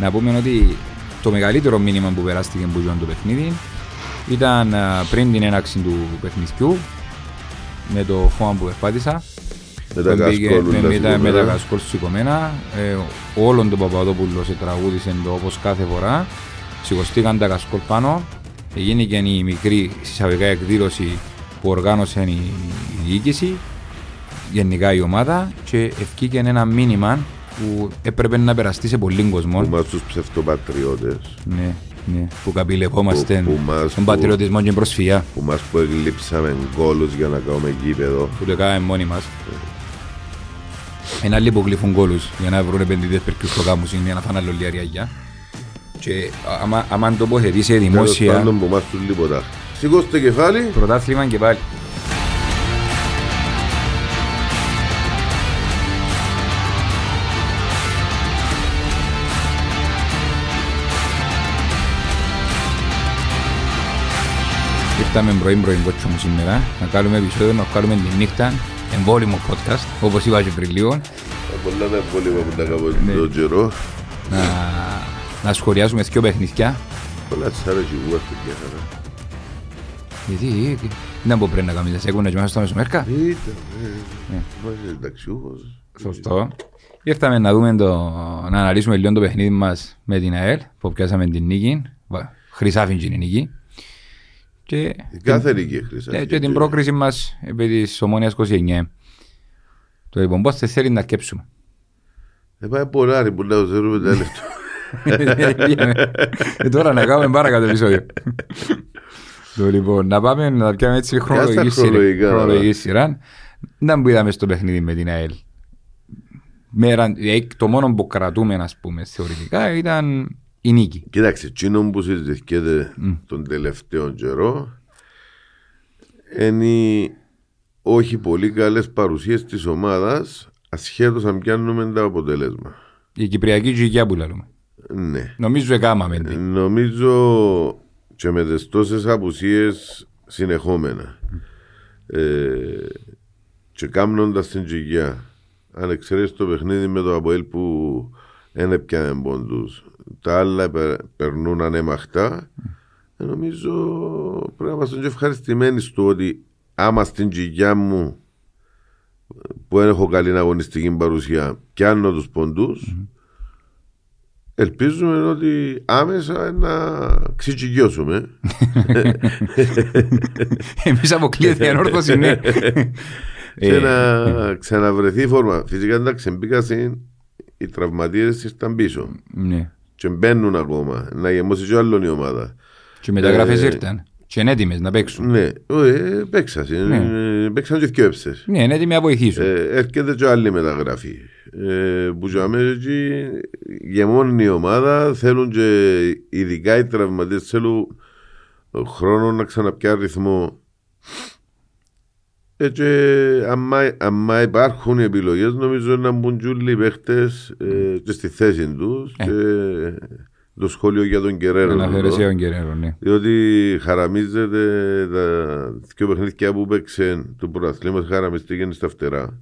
Να πούμε ότι το μεγαλύτερο μήνυμα που περάστηκε που το παιχνίδι ήταν πριν την έναξη του παιχνιδιού με το φόβο που περπάτησα με τα κασκόλ με τα κασκόλ σηκωμένα. Ε, όλον τον Παπαδόπουλο σε τραγούδισε το όπως κάθε φορά. Σηκωστήκαν τα κασκόλ πάνω. Έγινε και η μικρή συσσαγωγικά εκδήλωση που οργάνωσε η διοίκηση γενικά η ομάδα και ευκήκε ένα μήνυμα που έπρεπε να περαστεί σε πολλοί κόσμο. Που μας τους ψευτοπατριώτες. Ναι, ναι, που καπηλευόμαστε στον πατριωτισμό και προσφυγιά. Που μας που εγλείψαμε γκόλους για να κάνουμε γήπεδο. Που το κάναμε μόνοι μας. Ένα λίγο που γλύφουν γκόλους για να βρουν επενδυτές περκούς στο κάμους για να φάνε άλλο λιαριά. Και άμα, άμα τοποθετήσει δημόσια... Τέλος πάντων που μας τους λίποτα. Σηκώστε κεφάλι. Πρωτάθλημα και πάλι. Ήρθαμε πρωί πρωί κότσο μου σήμερα να κάνουμε επεισόδιο, να κάνουμε τη νύχτα εμβόλυμο podcast, όπως είπα και πριν λίγο. Πολλά τα εμβόλυμα που τα κάνω ναι. τον καιρό. Να, να σχολιάσουμε δύο παιχνίδια. Πολλά τσάρα και εγώ αυτή και χαρά. Γιατί, δεν μπορεί πρέπει να κάνουμε τις έκονες μέσα στο μεσομέρκα. Ήταν, ναι, ενταξιούχος. Σωστό. Ήρθαμε να δούμε το, να αναλύσουμε λίγο το παιχνίδι μας με την ΑΕΛ, που πιάσαμε την νίκη. Χρυσάφιν η νίκη. Και, κάθε νίκη χρυσά. Ναι, και την πρόκριση μας επί της Ομόνια 29. Το λοιπόν, πώ θέλει να κέψουμε. Δεν πάει πολλά, που λέω, ζερούμε τα λεφτά. Και τώρα να κάνουμε πάρα κάτι επεισόδιο. Το λοιπόν, να πάμε να πιάμε έτσι χρονολογική σειρά. Να μου είδαμε στο παιχνίδι με την ΑΕΛ. Το μόνο που κρατούμε, ας πούμε, θεωρητικά ήταν η νίκη. Κοίταξε, εκείνο που συζητηθήκεται mm. τον τελευταίο καιρό είναι όχι πολύ καλές παρουσίες της ομάδας ασχέτως αν πιάνουμε τα αποτελέσμα. Η Κυπριακή Τζιγιά που λέμε. Ναι. Νομίζω εκάμαμε. Ε, νομίζω και με τις τόσες απουσίες συνεχόμενα. Mm. Ε, και κάμνοντας την Τζιγιά, αν εξαιρέσεις το παιχνίδι με το Αποέλ που δεν έπιανε πόντους τα άλλα περνούν ανέμαχτα. Mm. Νομίζω πρέπει να είμαστε ευχαριστημένοι στο ότι άμα στην τζιγιά μου που δεν έχω καλή αγωνιστική παρουσία πιάνω τους ποντούς mm. ελπίζουμε ότι άμεσα να ξυτσιγιώσουμε Εμείς αποκλείεται η ανόρθωση ναι και να ξαναβρεθεί η φόρμα φυσικά εντάξει μπήκαν οι τραυματίες ήρθαν πίσω ναι και μπαίνουν ακόμα, να γεμώσει και άλλο η ομάδα. Και μεταγραφές ε, ήρθαν. Και είναι έτοιμες να παίξουν. Ναι, ε, παίξαν, ναι. παίξαν και δυο Ναι, είναι έτοιμοι να βοηθήσουν. Ε, έρχεται και άλλη μεταγραφή. Ε, που για μένα εκεί γεμώνουν η ομάδα, θέλουν και ειδικά οι τραυματίες θέλουν χρόνο να ξαναπιάνουν ρυθμό. Έτσι, άμα υπάρχουν οι επιλογές, νομίζω να μπουν τζούλοι οι παίχτες ε, και στη θέση τους. Ε. Και το σχόλιο για τον Κεραίρο. Αναφέρεσαι τον Κεραίρο, ναι. Διότι χαραμίζεται τα δύο παιχνίδια που παίξε του πρωταθλήματος, χαραμιστήκε στα φτερά.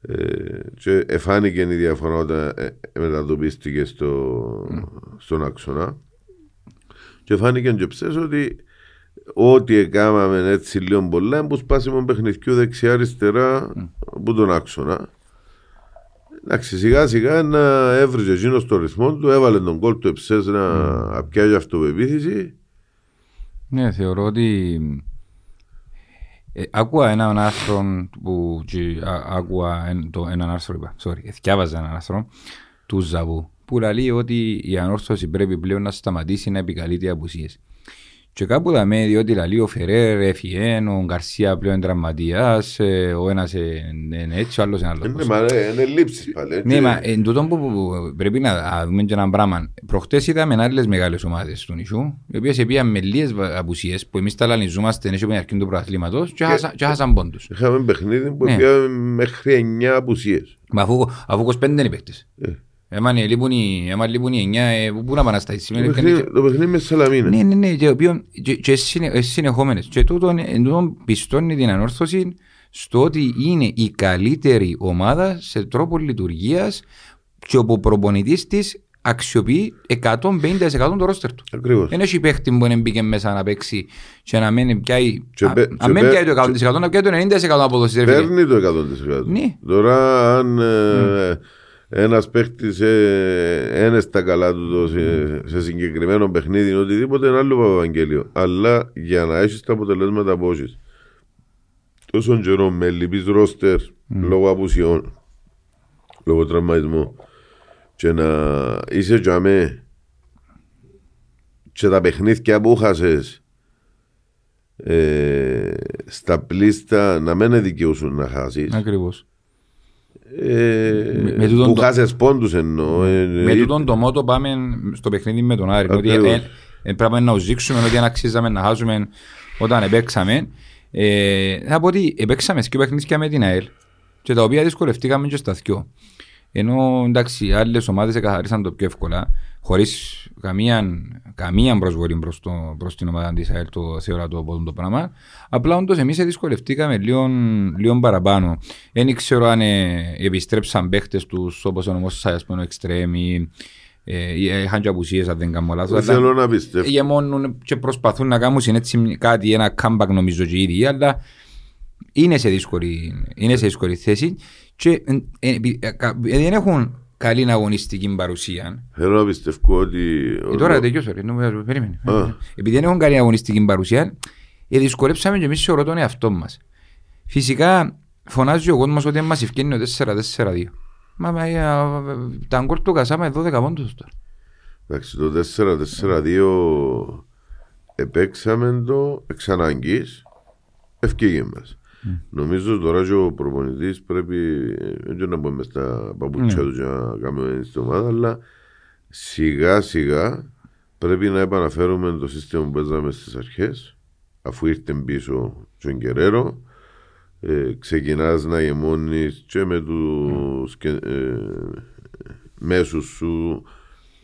Ε, και εφάνηκε η διαφορά όταν ε, μετατοπίστηκε στο, mm. στον άξονα. Και φάνηκε και ψες ότι ό,τι έκαναμε έτσι λίγο πολλά που σπάσιμο παιχνιδιού δεξιά-αριστερά mm. από τον άξονα. Εντάξει, σιγά σιγά να έβριζε εκείνος στο ρυθμό του, έβαλε τον κόλ του εψές να mm. πιάσει αυτοπεποίθηση. Ναι, θεωρώ ότι ε, άκουα έναν άρθρο που άκουα το, έναν άρθρο, sorry, εθιάβαζα έναν άρθρο του Ζαβού που λέει ότι η ανόρθωση πρέπει πλέον να σταματήσει να επικαλείται απουσίες. Και κάπου θα με διότι λαλεί ο Φερέρ έφυγε, ο Γκαρσία πλέον τραυματίας, ε, ο ένας είναι έτσι, ο άλλος είναι άλλος. Ναι, μα είναι λήψεις πάλι. Ναι, μα εν τούτο που πρέπει να δούμε και ένα πράγμα. Προχτές είδαμε άλλες μεγάλες ομάδες του νησιού, οι οποίες πήγαν με λίγες απουσίες που εμείς τα λανιζόμαστε έτσι από την αρχή του προαθλήματος και χάσαν πόντους. Είχαμε παιχνίδι που ναι. πήγαμε μέχρι 9 απουσίες. Μα αφού 25 είναι οι παίκτες. Ε. Έμα λείπουν οι, έμα λείπουν οι εννιά, ε, πού να πάνε στα Το παιχνίδι μες Σαλαμίνα. Ναι, ναι, ναι, και, και, και συνεχόμενες. Και τούτο, τούτο πιστώνει την ανόρθωση στο ότι είναι η καλύτερη ομάδα σε τρόπο λειτουργίας και όπου ο προπονητής της αξιοποιεί 150% το ρόστερ του. Ακριβώς. Δεν έχει παίχτη που δεν μπήκε μέσα να παίξει και να μην πιάει, Και α- πε- αν και μην πε- πιάει το 100% να πιάει το 90% απόδοση. ρε φίλε. Παίρνει το 100%. Ναι. Τώρα αν ε, ένας παίχτης ε, είναι στα καλά του το σε, σε συγκεκριμένο παιχνίδι ή οτιδήποτε είναι άλλο Ευαγγέλιο. Αλλά για να έχεις τα αποτελέσματα που έχεις τόσο καιρό με λυπής ρόστερ λόγω απουσιών, λόγω τραυματισμού και να είσαι για με και τα παιχνίδια που χάσες ε, στα πλήστα να μην δικαιούσουν να χάσεις Ακριβώς. Ε, Με- με τούτον που το- χάσες πόντους εννοώ ε, Με ε, τούτον το μότο πάμε στο παιχνίδι με τον Άρη. Ότι Ακριβώς. ε, ε, πρέπει να ουζήξουμε ότι αν αξίζαμε να χάσουμε όταν επέξαμε. Ε, θα πω ότι επέξαμε και παιχνίδια με την ΑΕΛ και τα οποία δυσκολευτήκαμε και στα δυο. Ενώ εντάξει, άλλες ομάδες εκαθαρίσαν το πιο εύκολα, χωρίς καμία, καμία προσβολή προς, το, προς την ομάδα της ΑΕΛ, το θεωρώ το από το πράγμα. Απλά όντως εμείς δυσκολευτήκαμε λίγο, λίγο παραπάνω. Δεν ξέρω αν ε, επιστρέψαν παίχτες τους όπως ο νομός σας, πούμε, ο Εξτρέμ ή ε, ή είχαν και απουσίες αν δεν κάνω λάθος. δεν αλλά- θέλω να πιστεύω γεμώνουν και προσπαθούν να κάνουν έτσι κάτι, ένα comeback νομίζω και ήδη, αλλά είναι σε δύσκολη, είναι σε δύσκολη θέση και ε, ε, επει- ε, κα- επειδή δεν έχουν καλή αγωνιστική παρουσία. θέλω να πιστεύω ότι Ε, τώρα τελειώσω, ρε, νομίζω, περίμενε. Α. Επειδή δεν έχουν καλή αγωνιστική παρουσία, ε, δυσκολέψαμε και εμείς θεωρώ τον εαυτό μας. Φυσικά φωνάζει ο κόσμος ότι μας ευκαινεί ο 4-4-2. Μα, μα ε, α, τα γκολ του Κασάμα 12 πόντους τώρα. εντάξει το 4-4-2 επέξαμε το εξ ανάγκης ευκήγε μας νομίζω τώρα και ο προπονητής πρέπει ε, δεν ξέρω να πούμε στα παπούτσια του και να κάνουμε στην ομάδα αλλά σιγά σιγά πρέπει να επαναφέρουμε το σύστημα που παίζαμε στις αρχές αφού ήρθε πίσω τον Κεραίρο ε, ξεκινάς να γεμώνεις και με τους και, ε, μέσους σου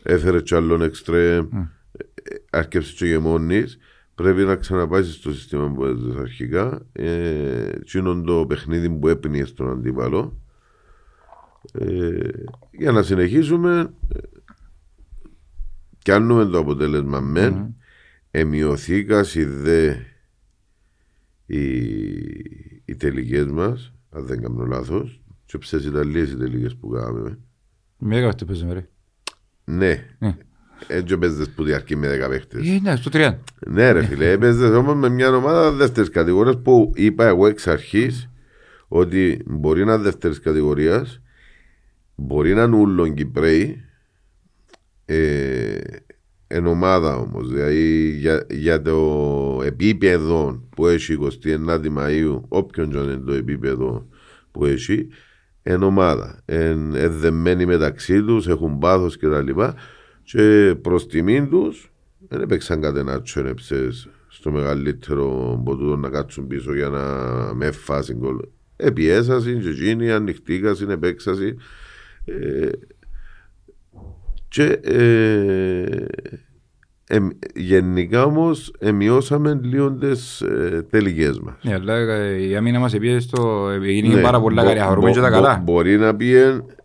έφερες κι άλλον εξτρέμ ε, αρκεύσε και γεμώνεις πρέπει να ξαναπάσεις στο σύστημα που έζησες αρχικά ε, εκείνον το παιχνίδι που έπνιε στον αντίπαλο ε, για να συνεχίσουμε ε, κάνουμε το αποτέλεσμα μεν εμειωθήκασι δε οι, οι τελικές μας αν δεν κάνω λάθος και ψες Ιταλίες οι τελικές που κάναμε Με έκαβε τι παίζουμε ρε. ναι Ναι. Έτσι παίζες που διαρκεί με δέκα παίχτες Ε, ναι, στο 30. ναι ρε φίλε έπαιζες όμως με μια ομάδα δεύτερης κατηγορίας που είπα εγώ εξ αρχής ότι μπορεί να είναι δεύτερης κατηγορίας μπορεί να είναι ούλον Κυπρέοι ε, εν ομάδα όμως δηλαδή για, για το επίπεδο που έχει 29 Μαΐου όποιον και αν είναι το επίπεδο που έχει εν ομάδα εν εδεμένοι μεταξύ τους έχουν πάθος και τα λοιπά και προς τιμήν τους δεν έπαιξαν κατενάτσο ενέψες στο μεγαλύτερο από τούτο να κάτσουν πίσω για να με φάσει γκολ. Επιέσασαν και εκείνοι, ανοιχτήκασαν, επέξασαν. Ε, και ε, εμ- γενικά όμως εμειώσαμε λίγο τις ε, τελικές μας. Ναι, αλλά ε, η άμυνα μας επίε στο... έγινε Ναι, πάρα πολλά μπο- καλή, χαρούμε μπο- και τα μπο- καλά. Μπορεί να πει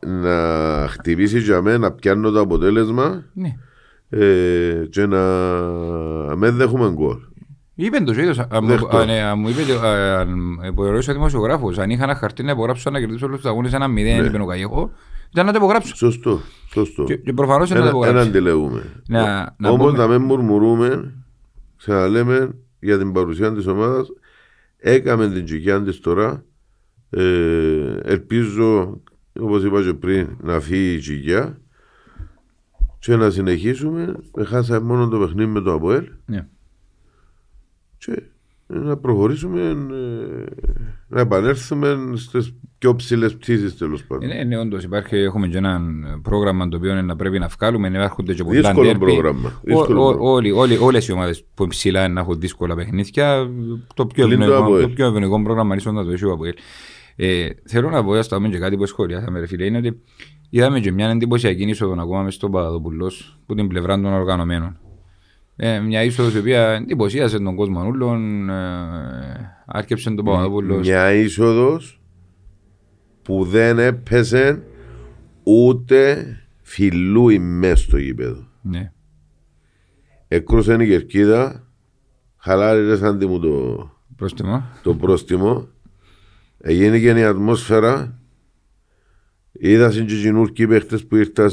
να χτυπήσει για μένα να πιάνω το αποτέλεσμα Ναι. ε, και να με δέχουμε γκολ. Είπε το ίδιος, αν μου- Δέχτω. αν, ε, αν μου είπε, ε, αν ε, που ρωτήσει ο δημοσιογράφος, αν είχα ένα χαρτί να υπογράψω να κερδίσω όλους τους αγώνες ένα μηδέν, είπε ο Καγιέχος, ήταν να το υπογράψω. Σωστό, σωστό. Και, και προφανώς είναι να το Ένα, ένα υπογράψω. αντιλεούμε. Να- να Όμως πούμε- να μην μουρμουρούμε, ξαναλέμε για την παρουσία της ομάδας, έκαμε την τσικιά της τώρα. Ε, ελπίζω, όπως είπα και πριν, να φύγει η τσικιά και να συνεχίσουμε. Χάσαμε μόνο το παιχνίδι με το ΑΠΟΕΛ Ναι. και να προχωρήσουμε, ε, να επανέλθουμε στις πιο ψηλές πτήσεις τέλος πάντων. Ναι, ναι, όντως υπάρχει, έχουμε και ένα πρόγραμμα το οποίο είναι να πρέπει να βγάλουμε, έρχονται και πολλά Δύσκολο ντέρμπι. πρόγραμμα, Ο- δύσκολο ο- πρόγραμμα. όλοι- όλοι- Όλες οι ομάδες που είναι ψηλά είναι να έχουν δύσκολα παιχνίδια, το πιο Πλην το ευνοϊκό, ΑΠΟΕΛ. το πιο ευνοϊκό πρόγραμμα ίσως να το έχει ο ΑΠΟΕΛ. Ε, θέλω να πω, ας το πούμε και κάτι που σχολιάσαμε ρε φίλε, είναι ότι είδαμε και μια εντυπωσιακή είσοδο ακόμα μες στον Παπαδοπουλός που την πλευρά των οργανωμένων. Ε, μια είσοδος η οποία εντυπωσίασε τον κόσμο όλων, ε, άρκεψε τον Παπαδοπουλός. Μια είσοδος που δεν έπεσε ούτε φιλούι μέσα στο γήπεδο. Ναι. Έκρουσε η κερκίδα, χαλάρι αντί μου το, Πρόστιμο. το πρόστιμο. Έγινε και η ατμόσφαιρα. Είδα συντζινούρκοι παίχτες που ήρθαν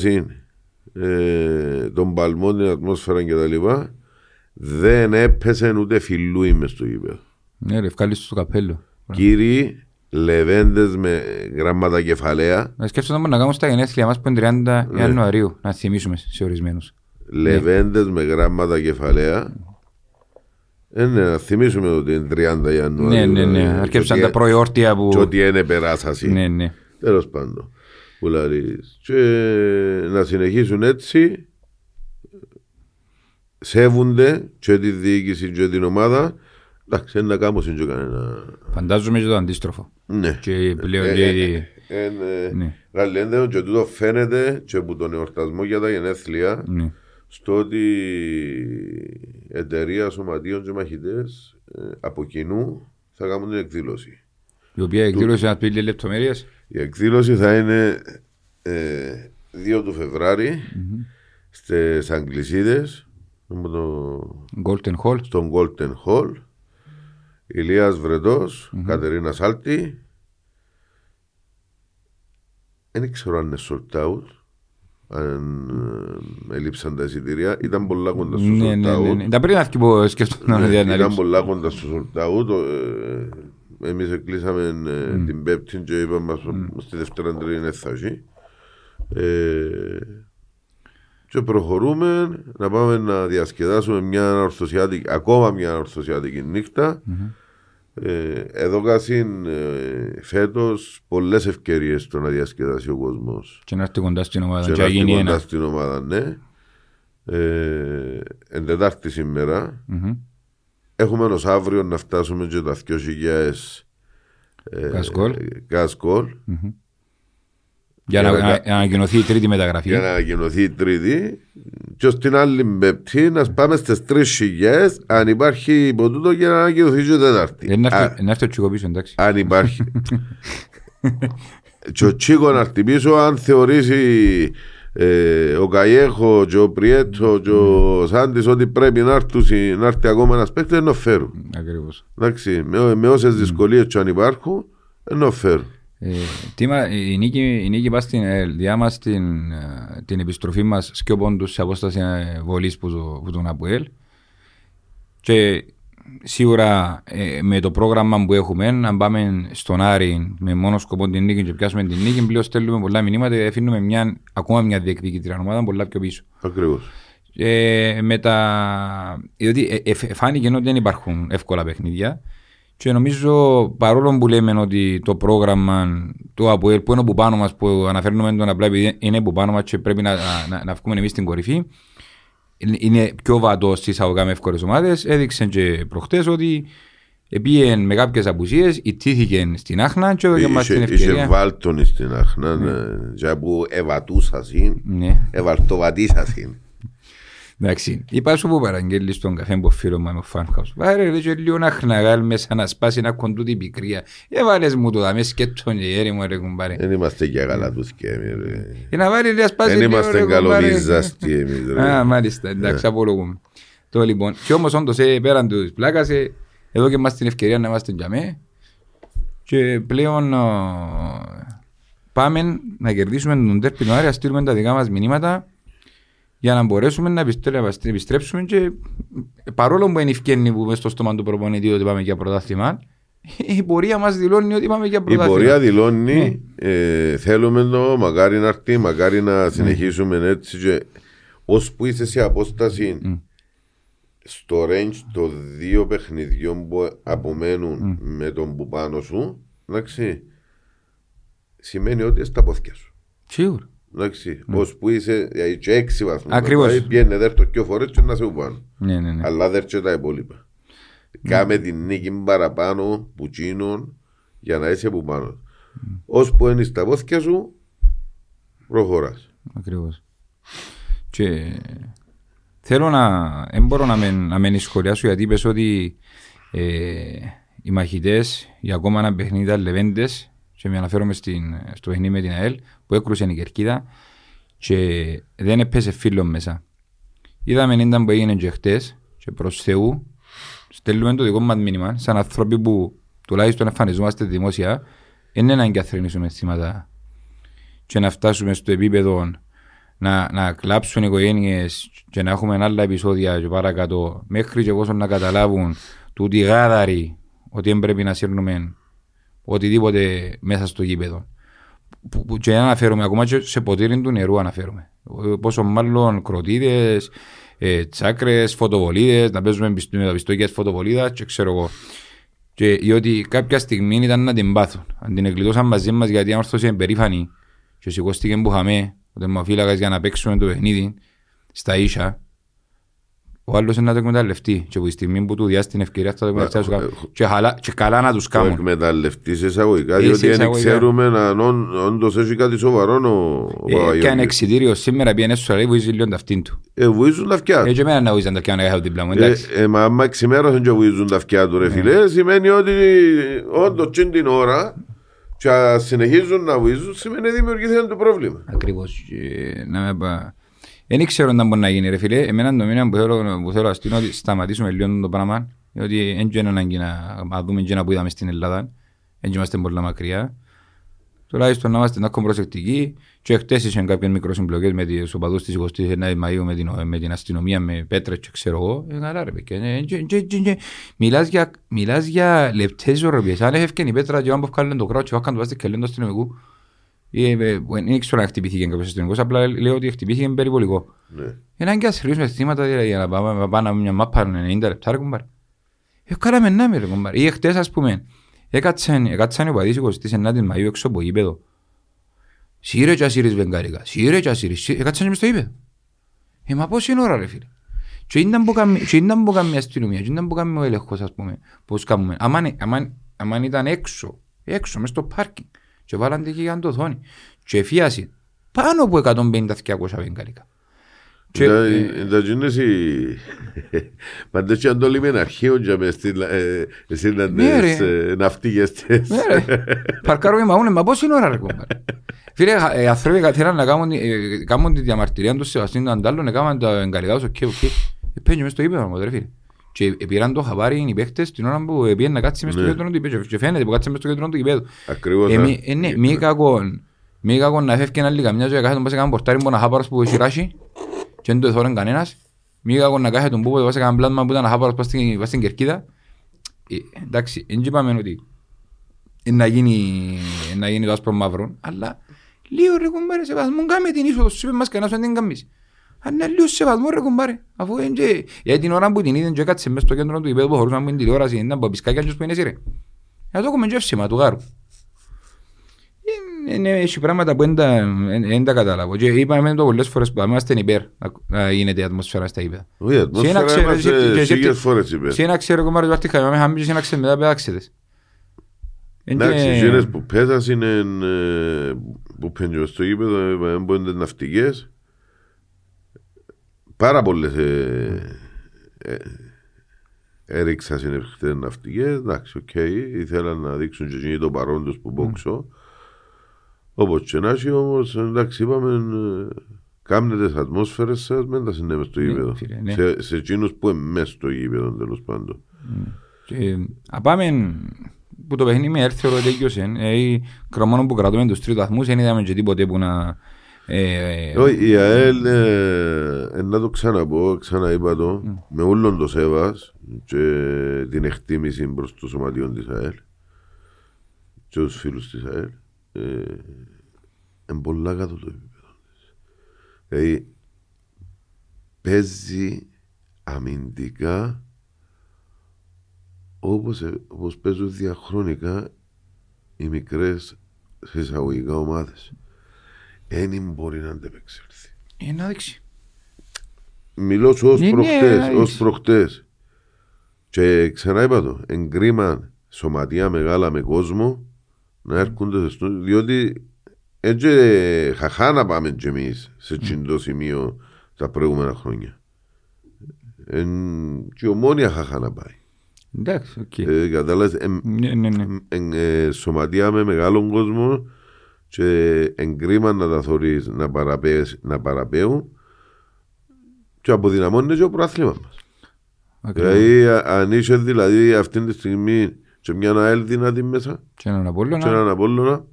ε, τον παλμό, την ατμόσφαιρα κτλ. Δεν έπεσε ούτε φιλούι μες στο γήπεδο. Ναι, ρε, ευκάλυψε στο καπέλο. Κύριοι, λεβέντες με γράμματα κεφαλαία, Να σκέφτομαι να κάνουμε στα γενέθλια μας που είναι 30 Ιανουαρίου, να θυμίσουμε σε ορισμένους. λεβέντες με γράμματα κεφαλαία. Ε, ναι, να θυμίσουμε ότι είναι 30 Ιανουαρίου. Ναι, ναι, ναι. δηλαδή, Αρκέψαν και τα ότι- προϊόρτια Και που... ότι είναι περάσαση. Ναι, ναι. Τέλος πάντων. Που λαρείς. Και να συνεχίσουν έτσι. Σέβονται και τη διοίκηση και την ομάδα. Εντάξει, να κάνουμε και κανένα. Φαντάζομαι και το αντίστροφο. Ναι. Και πλέον Ε, και... ε, ε, Ναι. ε, Λέτε και τούτο φαίνεται και από τον εορτασμό για τα γενέθλια Ναι. στο ότι η εταιρεία σωματείων και μαχητές ε, από κοινού θα κάνουν την εκδήλωση. Η οποία εκδήλωσε να πεις λεπτομέρειες. Η εκδήλωση θα είναι ε, 2 του φεβράρι στις Αγγλισίδες με το- Golden Hall. στον Golden Hall Ηλίας Βρετός, Κατερίνα Σάλτη δεν ξέρω αν είναι sold out αν ε, έλειψαν τα εισιτήρια ήταν πολλά κοντά στο Ναι, sold ναι, ναι, out ναι. Τα πριν να που σκέφτομαι να Ναι, ήταν διαναλύσω. πολλά κοντά στο sold out ε, εμείς κλείσαμε ε, την Πέπτη και είπαμε mm. στη Δευτέρα Τρίτη είναι θα έχει. Ε, και προχωρούμε να πάμε να διασκεδάσουμε μια ορθωσιάτικη, ακόμα μια ορθωσιάτικη νύχτα. Ε, εδώ κάσιν ε, φέτος πολλές ευκαιρίες το να διασκεδάσει ο κόσμος Και να έρθει κοντά στην ομάδα. και Και να να γίνει έρθει κοντά ένα. στην ομάδα, ναι. Ε, εν Τετάρτη σήμερα. Μμμ. Έχουμε ως αύριο να φτάσουμε και τα 2.000 ε, Gas goal. gas goal Για Για να να- να ανακοινωθεί η τρίτη μεταγραφή. για να ανακοινωθεί η τρίτη και στην άλλη πέπτη να πάμε στις 3.000 αν υπάρχει υπό τούτο για να ανακοινωθεί και η Τετάρτη. Ε, να Α, έρθει- Να έρθει ο Τσίκο πίσω, εντάξει. αν υπάρχει. και ο Τσίκο να έρθει πίσω αν θεωρήσει ε, ο Καϊέχο και ο Πριέτο και ο Σάντης ότι πρέπει να, έρθουν, να έρθει ακόμα ένας παίκτης να φέρουν. Ακριβώς. Εντάξει, με, με όσες δυσκολίες και αν υπάρχουν να φέρουν. Ε, τι μα- η νίκη, η νίκη πάει στην ΕΛ, διά μας την, ε, την επιστροφή μας σκιο πόντους σε απόσταση ε, βολής που, το- που τον ΑΠΟΕΛ και σίγουρα ε, με το πρόγραμμα που έχουμε αν πάμε στον Άρη με μόνο σκοπό την νίκη και πιάσουμε την νίκη πλέον στέλνουμε πολλά μηνύματα αφήνουμε μια, ακόμα μια διεκδικητρία ομάδα πολλά πιο πίσω Ακριβώς. ε, με τα... Διότι ε, ε, φάνηκε ότι δεν υπάρχουν εύκολα παιχνίδια και νομίζω παρόλο που λέμε ότι το πρόγραμμα του ΑΠΟΕΛ που είναι από πάνω μας που αναφέρουμε τον απλά επειδή είναι από πάνω μας και πρέπει να, να, να βγούμε εμείς στην κορυφή είναι- είναι πιο βατός στις αγωγά με εύκολε ομάδες. Έδειξε και προχτές ότι πήγε με κάποιες απουσίες, ιτήθηκε στην Άχνα και έδωσε μας την Είχε- Είχε ευκαιρία. βάλτον στην Αχνά, ναι. για που ευατούσασιν, Ναι. ευαλτοβατήσασιν. Εντάξει, είπα σου που παραγγέλει στον καφέ που φίλο μου είμαι ο Farmhouse. Βάρε ρε και λίγο να χναγάλ μέσα να σπάσει να κοντού την πικρία. Έβαλες μου το δάμε σκέτον και έρη μου ρε κουμπάρε. Δεν είμαστε και καλά τους και εμείς, ρε. Και να βάλει να σπάσει Δεν λίγο, είμαστε ρε, κουμπάρε. καλοβίζαστοι εμείς, ρε. Α, μάλιστα, εντάξει, απολογούμε. Το λοιπόν, και όμως όντως ε, πέραν του πλάκας, ε, εδώ και είμαστε την ευκαιρία να είμαστε για μέ. Και πλέον ε, πάμε να κερδίσουμε τον τέρπι τον Άρη, να στείλουμε τα δικά μας μηνύματα για να μπορέσουμε να επιστρέ- να επιστρέψουμε και παρόλο που είναι ευκαιρία που μες στο στόμα του προπονητή ότι πάμε για πρωτάθλημα, η πορεία μας δηλώνει ότι πάμε για Η πρωτάθλημα. πορεία δηλώνει, ε, θέλουμε το, μακάρι να έρθει, μακάρι να συνεχίσουμε έτσι και ώσπου είσαι σε απόσταση στο range των δύο παιχνιδιών που απομένουν με τον που πάνω σου, εντάξει, σημαίνει ότι είσαι στα πόθηκια σου. Σίγουρα. Εντάξει, ώσπου είσαι δηλαδή, και έξι βαθμούς. Ακριβώς. Δηλαδή, Πιένε δέρτο και φορές και να σε πάνω. Ναι, ναι, ναι. Αλλά δέρτσε τα υπόλοιπα. Κάμε την νίκη παραπάνω που τσίνουν για να είσαι από πάνω. Ώσπου είναι στα πόθηκια σου, προχωράς. Ακριβώς. Και θέλω να, δεν μπορώ να με, να με σχολιάσω γιατί είπες ότι ε, οι μαχητές για ακόμα ένα παιχνίδι ήταν λεβέντες και με αναφέρομαι στην, στο παιχνίδι με την ΑΕΛ που έκρουσε η Κερκίδα και δεν έπαιζε φίλο μέσα. Είδαμε ήταν που έγινε και χτες και προς Θεού στέλνουμε το δικό μας μήνυμα σαν άνθρωποι που τουλάχιστον εμφανιζόμαστε δημόσια είναι να εγκαθρυνήσουμε θύματα και να φτάσουμε στο επίπεδο να, να κλάψουν οι οικογένειες και να έχουμε άλλα επεισόδια και παρακάτω μέχρι και πόσο να καταλάβουν τούτοι γάδαροι ότι δεν πρέπει να σύρνουμε οτιδήποτε μέσα στο γήπεδο. Που, που, και αναφέρουμε ακόμα και σε ποτήρι του νερού αναφέρουμε. Πόσο μάλλον κροτίδες, ε, τσάκρες, φωτοβολίδες, να παίζουμε με τα πιστόκια φωτοβολίδας και ξέρω εγώ. Και διότι κάποια στιγμή ήταν να την πάθουν. Αν την εκλειτώσαν μαζί μας γιατί αν όρθωσε περήφανη και σηκώστηκε που είχαμε, ο τερμοφύλακας για να παίξουμε το παιχνίδι στα ίσα, ο άλλος είναι να το εκμεταλλευτεί και από τη στιγμή που του διάσει την ευκαιρία θα το εκμεταλλευτεί ε, και, και καλά να τους κάνουν. Το εκμεταλλευτείς σε εισαγωγικά διότι δεν ξέρουμε αν όντως έχει κάτι σοβαρό ο ε, Και αν εξητήριο σήμερα πήγαινε στο σωρή βοήθησε λίγο τα αυτήν του. Ε, βοήθησαν τα αυτιά του. Έτσι εμένα να βοήθησαν τα αυτιά να κάνω δίπλα μου, εντάξει. Ε, μα άμα εξημέρωσαν και βοήθησαν τα αυτιά του ρε φίλε, σημαίνει ότι όντως την ώρα και συνεχίζουν να βοηθούν σημαίνει δημιουργήθηκαν το πρόβλημα. Ακριβώς. Να με δεν ξέρω αν μπορεί να γίνει ρε φίλε. Εμένα το μήνα που θέλω, που θέλω αστήνω ότι σταματήσουμε λίγο το πράγμα. Διότι δεν είναι ανάγκη να δούμε και να που είδαμε στην Ελλάδα. Δεν είμαστε πολύ μακριά. Τουλάχιστον να είμαστε να έχουμε προσεκτικοί. Και χτες είχαν κάποιες μικροσυμπλοκές με τους οπαδούς της 29 Μαΐου με την, με την αστυνομία, με πέτρες και ξέρω εγώ. Ε, καλά ρε παιδιά. Μιλάς για, μιλάς για λεπτές ζωροπίες. Αν έφευκαν η πέτρα και αν που βγάλουν το κράτος και βάκαν το βάστε και λένε το αστυνομικού. Δεν ξέρω αν χτυπήθηκε κάποιος αστυνομικός, απλά λέω ότι χτυπήθηκε περιπολικό. Είναι αν και ασυρίωσουμε θύματα για να πάμε πάνω μια μάπα 90 λεπτά ρε κουμπάρ. Ε, κάναμε να με ρε κουμπάρ. Ή χτες ας πούμε, έκατσαν οι οπαδείς 29 Μαΐου έξω από γήπεδο. Σύρε και ασύρεις βεγγάρικα, σύρε και ασύρεις, έκατσαν μες στο γήπεδο. Ε, μα πώς είναι ώρα ρε φίλε. Και ήταν που κάνει αστυνομία, και ήταν που κάνει ο έλεγχος ας πούμε, πώς κάνουμε. Αμάν ήταν έξω, έξω μες στο πάρκινγκ και βάλαν τη γιγαντοθόνη και εφίασε πάνω από 150-200 βεγγαλικά. Τα γίνες οι... Πάντως και αν το λέμε αρχείο για μες στείλαν τις ναυτίγες τις. Ναι ρε, παρκάρουμε μαούνε, μα πώς είναι ώρα ρε κόμμα. Φίλε, οι άνθρωποι καθήραν να κάνουν τη διαμαρτυρία του Σεβαστήν του Αντάλλου, να κάνουν τα εγκαλικά τους, οκ, οκ. Πέντε μες στο ύπεδο μου, ρε φίλε. Και πήραν το χαβάρι οι παίχτες την ώρα που πήγαν να κάτσει μες στο κέντρο του υπέδου. Και φαίνεται που κάτσε μες στο κέντρο του υπέδου. Ακριβώς. Ναι, μη κακόν. Μη κακόν να φεύγει ένα λίγα μια ζωή κάθε τον πας έναν πορτάρι που να χάπαρος που έχει ράσει και δεν το εθώρεν κανένας. Μη κακόν να κάθε τον που πας έναν πλάσμα που ήταν να χάπαρος πας στην κερκίδα. Εντάξει, δεν είπαμε ότι να γίνει το άσπρο μαύρο, αλλά λίγο ρε κουμπάρε σε βαθμό κάμε την είσοδο σου είπε μας κανένας δεν την καμείς. Αν είναι λίγο σε βαθμό ρε κουμπάρε. Αφού είναι και... Για την ώρα που την είδαν και έκατσε μέσα στο κέντρο του υπέδου που χωρούσαν από την τηλεόραση ήταν από πισκάκια και που είναι εσύ ρε. Να το έχουμε και εύσημα του γάρου. Είναι, έχει πράγματα που δεν τα καταλάβω. Και είπαμε το πολλές φορές που είμαστε υπέρ να γίνεται η ατμοσφαίρα στα υπέδα. Όχι, η ατμοσφαίρα είμαστε σίγες φορές υπέρ. Σε ένα ξέρω κομμάτι βάρτη χαμάμε χαμί και σε ένα ξέρω μετά πέταξετε. Εντάξει, οι γίνες που πέτας είναι που πέντουν στο γήπεδο, είναι ναυτικές πάρα πολλές ε, ε, έριξα συνεχτέ ναυτικές. Εντάξει, οκ, okay, ήθελαν να δείξουν και το παρόν τους που μπόξω. Mm. Όπως και να έχει όμως, εντάξει, είπαμε, ε, κάμνετε τις ατμόσφαιρες σας, μην τα συνέβη στο ναι, γήπεδο. Ναι. Σε, σε εκείνους που είναι μέσα στο γήπεδο, τέλος πάντων. Και, πάμε που το παιχνίδι με έρθει ο Ροδέκιος, ε, κρομόνο που κρατούμε τους τρίτους βαθμούς, δεν είδαμε και τίποτε που να ε, Όχι, η ΑΕΛ, ε, να το ξαναπώ, ξαναείπα το, με όλον το σέβας και την εκτίμηση προς το σωματιόν της ΑΕΛ και τους φίλους της ΑΕΛ, είναι πολλά κάτω το επίπεδο της. Δηλαδή, παίζει αμυντικά όπως, όπως παίζουν διαχρονικά οι μικρές εισαγωγικά ομάδες δεν μπορεί να αντεπεξέλθει. Είναι να δείξει. Μιλώ σου ως προχτές, ως προχτές. Και ξανά είπα το, εγκρίμα σωματεία μεγάλα με κόσμο να έρχονται στο διότι έτσι χαχά να πάμε και εμείς σε τσιντό σημείο τα προηγούμενα χρόνια. Εν, και ομόνια χαχά να πάει. Εντάξει, οκ. Ε, κατάλαβες, ναι, ναι, ναι. Ε, σωματεία με μεγάλο κόσμο και εγκρίμα να τα θωρείς να, παραπέες- να παραπέουν και αποδυναμώνει και ο προάθλημα μας. Ακριβώς. Δηλαδή α- αν είσαι δηλαδή αυτή τη στιγμή και μια ΑΕΛ δυνατή μέσα Και έναν και Απόλλωνα, έναν Απόλλωνα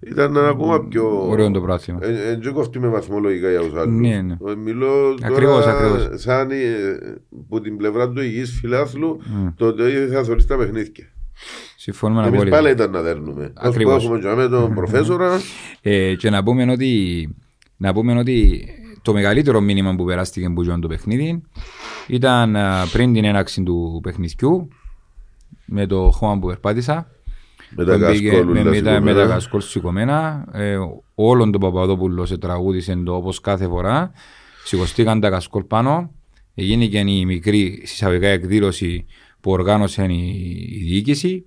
ήταν ακόμα πιο... ωραίο το πράθυμα. Ε, Δεν κόφτει με βαθμολογικά για τους άλλους. Ναι, ναι. Ε, Μιλώ Ακριβώς, τώρα ακριβώς. σαν ε, που την πλευρά του υγιής φιλάθλου Μμ. το ότι θα θωρείς τα παιχνίδια. Συμφωνούμε Εμείς απόλυτα. πάλι ήταν να δέρνουμε. Ως που Ακριβώς. έχουμε και με τον προφέσορα Ε, και να πούμε ότι, να πούμε ότι το μεγαλύτερο μήνυμα που περάστηκε που ήταν το παιχνίδι ήταν α, πριν την έναξη του παιχνιδιού με το χώμα που περπάτησα με τα που πήγε- κασκόλουλα με, με, τα, με τα σηκωμένα. κασκόλ σηκωμένα ε, όλον το Παπαδόπουλο σε τραγούδισε το όπως κάθε φορά σηκωστήκαν τα κασκόλ πάνω έγινε και η μικρή συσσαγωγικά εκδήλωση που οργάνωσε η, η διοίκηση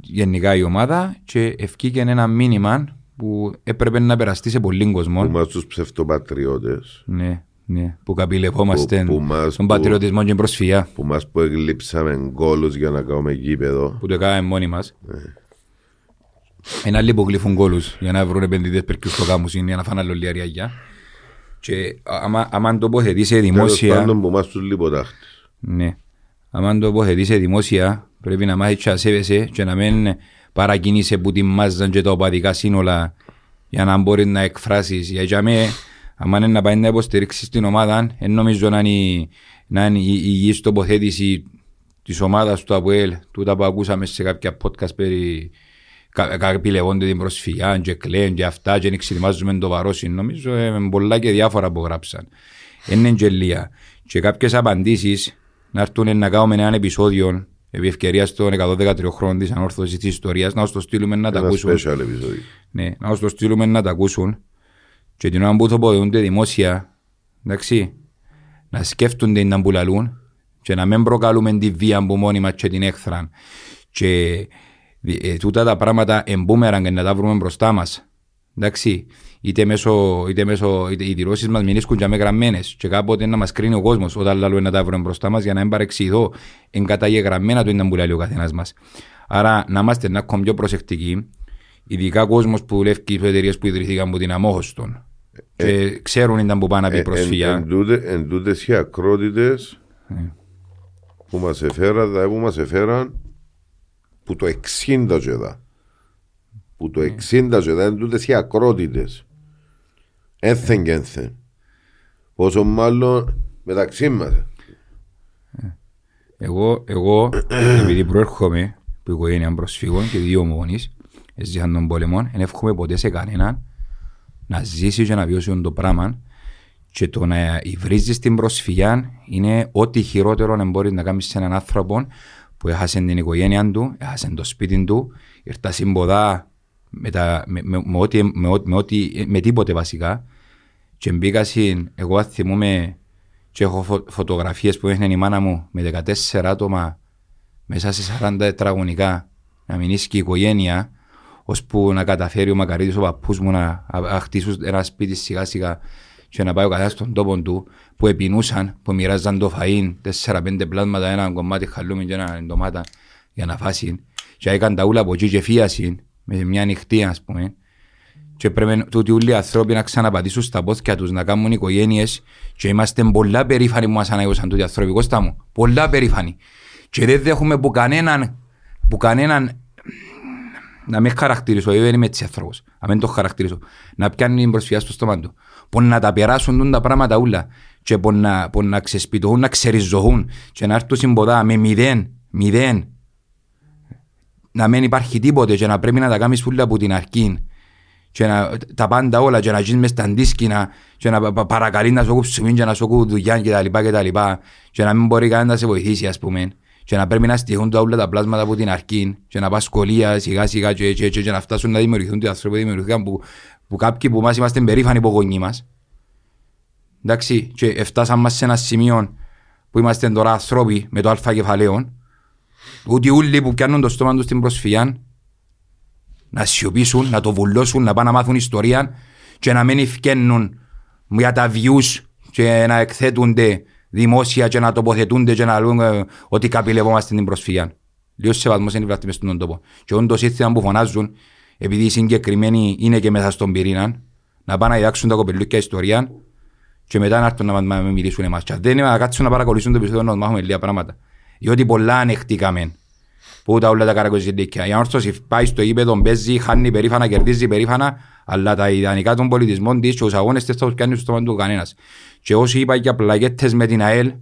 γενικά η ομάδα και ευκήκε ένα μήνυμα που έπρεπε να περαστεί σε πολλοί Που κόσμο. μας τους ψευτοπατριώτες Ναι, ναι, που καπηλευόμαστε Που- που μας- τον που- πατριωτισμό και την προσφυγιά που μας που εγλείψαμε γκόλους για να κάνουμε γήπεδο. που το κάναμε μόνοι μας. Ναι. Ένα άλλοι που γλύφουν κόλους για να βρουν επενδυτές περκιούς στο κάμους είναι για να φάνε άλλο λιαριάγια. Και άμα, άμα το υποθετεί σε Τέλος δημόσια, πάντων που μας τους λιποτάχτες. ναι, άμα το υποθετεί σε δημόσια, πρέπει να μάθεις και να σέβεσαι και να μην παρακινείσαι που την μάζαν και τα οπαδικά σύνολα για να μπορείς να εκφράσεις. Γιατί για μέ, άμα είναι να πάει να υποστηρίξεις την ομάδα, δεν νομίζω να είναι, να είναι η η υγιής τοποθέτηση της ομάδας του ΑΠΟΕΛ, τούτα που ακούσαμε σε κάποια podcast περί κα- κάποιοι λεγόνται την προσφυγιά και κλαίν και αυτά και εξετοιμάζουμε το βαρόσι. Νομίζω ε, πολλά και διάφορα που γράψαν. Είναι εγγελία. Και κάποιες απαντήσεις να έρθουν να κάνουμε ένα επεισόδιο επί ευκαιρίας των 113 χρόνων της ανόρθωσης της ιστορίας να τους το στείλουμε να τα Ένα ακούσουν. special επεισόδιο. Ναι, να τους το στείλουμε να τα ακούσουν και την ώρα που τοποθετούνται δημόσια, εντάξει, να σκέφτονται να που λαλούν και να μην προκαλούμε τη βία που μόνοι μας και την έχθραν και ε, τούτα τα πράγματα εμπούμεραν και να τα βρούμε μπροστά μας. Εντάξει, είτε μέσω, είτε μέσω είτε οι δηλώσεις μας μην ίσκουν και με γραμμένες και κάποτε να μας κρίνει ο κόσμος όταν λαλούμε να τα βρούμε μπροστά μας για να μην παρεξηγηθώ εγκαταγεγραμμένα το είναι που λέει ο καθένας μας. Άρα να είμαστε να ακόμη πιο προσεκτικοί ειδικά κόσμος που δουλεύει σε εταιρείες που ιδρυθήκαν από την αμόχωστον και ξέρουν ήταν που πάνε να πει Ε, προσφυγιά. εν- εν τούτε- Εν τούτες οι ακρότητες Ναι. που μας εφέραν, δηλαδή που μας εφέραν που το 60 και δα. Που το 60 και δα, εν τούτες οι ακρότητες. Έθεν και έθεν. Πόσο μάλλον μεταξύ μας. Εγώ, εγώ επειδή προέρχομαι από οικογένεια προσφύγων και δύο μόνης, έζησαν τον πόλεμο, δεν εύχομαι ποτέ σε κανέναν να ζήσει και να βιώσει το πράγμα και το να υβρίζεις την προσφυγιά είναι ό,τι χειρότερο να μπορείς να κάνεις σε έναν άνθρωπο που έχασε την οικογένεια του, έχασε το σπίτι του, ήρθα συμποδά με, τα, με, με, με, ό,τι, με, ό,τι, με, ό,τι, με τίποτε βασικά και μπήκα συν, εγώ αν θυμούμαι και έχω φω, φωτογραφίες που έχνε η μάνα μου με 14 άτομα μέσα σε 40 τετραγωνικά να μην ίσκει η οικογένεια ώσπου να καταφέρει ο Μακαρίτης ο παππούς μου να, να, να χτίσουν ένα σπίτι σιγά σιγά και να πάει ο καθένας στον τόπο του που επινούσαν, που μοιράζαν το φαΐν 4-5 πλάσματα, ένα κομμάτι χαλούμι και ένα ντομάτα για να φάσει και έκαν τα ούλα από εκεί και φίασαν με μια νυχτή ας πούμε και πρέπει τούτοι όλοι οι άνθρωποι να ξαναπατήσουν στα πόθηκια τους, να κάνουν οικογένειες. Και είμαστε πολλά περήφανοι που μας αναγιώσαν τούτοι οι άνθρωποι, Κώστα μου, πολλά περήφανοι. Και δεν δέχομαι που κανέναν, που κανέναν να με χαρακτηρίσω, εγώ δεν είμαι έτσι άνθρωπος, να μην το χαρακτηρίσω, να πιάνει την προσφυγιά στο στόμα του, που να τα περάσουν τούν τα πράγματα όλα και που να, που να ξεσπιτωούν, να ξεριζωούν και να έρθουν συμποδά με μηδέν, μηδέν, να μην υπάρχει τίποτε και να πρέπει να τα κάνεις πουλά από την αρχή και να, τα πάντα όλα και να γίνεις μες στα αντίσκηνα και να πα- παρακαλείς να σου κόψουν και να σου κόβουν δουλειά και τα λοιπά και τα λοιπά. Και να μην μπορεί κανένας να σε βοηθήσει ας πούμε. Και να πρέπει να στοιχούν τα όλα τα πλάσματα από την αρχή και να πας σχολεία σιγά σιγά και, και, και, και να φτάσουν να δημιουργηθούν οι άνθρωποι που δημιουργηθήκαν που, που κάποιοι που μας είμαστε περήφανοι από γονείς μας. Εντάξει και φτάσαμε μας σε ένα σημείο που είμαστε τώρα άνθρωποι με το αλφα κεφαλαίο ότι όλοι που πιάνουν το στόμα τους στην προσφυγιά να σιωπήσουν, να το βουλώσουν, να πάνε να μάθουν ιστορία και να μην ευκαινούν για τα views και να εκθέτονται δημόσια και να τοποθετούνται και να λένε ε, ότι καπηλευόμαστε την προσφυγιά. Λίγος σεβασμός είναι βλάπτει μες στον τόπο. Και όντως ήρθαν που φωνάζουν επειδή οι συγκεκριμένοι είναι και μέσα στον πυρήνα, να πάνε να διδάξουν τα κοπελούκια ιστορία και μετά να έρθουν να μας μιλήσουν εμάς. Και αν δεν είναι να κάτσουν να παρακολουθούν το επεισόδιο να μάθουμε λίγα πράγματα. Διότι πολλά ανεχτήκαμε που τα όλα τα καρακοζητήκια. Η ανόρθωση πάει στο ύπεδο, παίζει, χάνει περήφανα, κερδίζει περήφανα, αλλά τα ιδανικά των πολιτισμών της και τους αγώνες της θα τους κάνει στο στόμα του κανένας. Και όσοι είπα για πλαγέτες με την ΑΕΛ,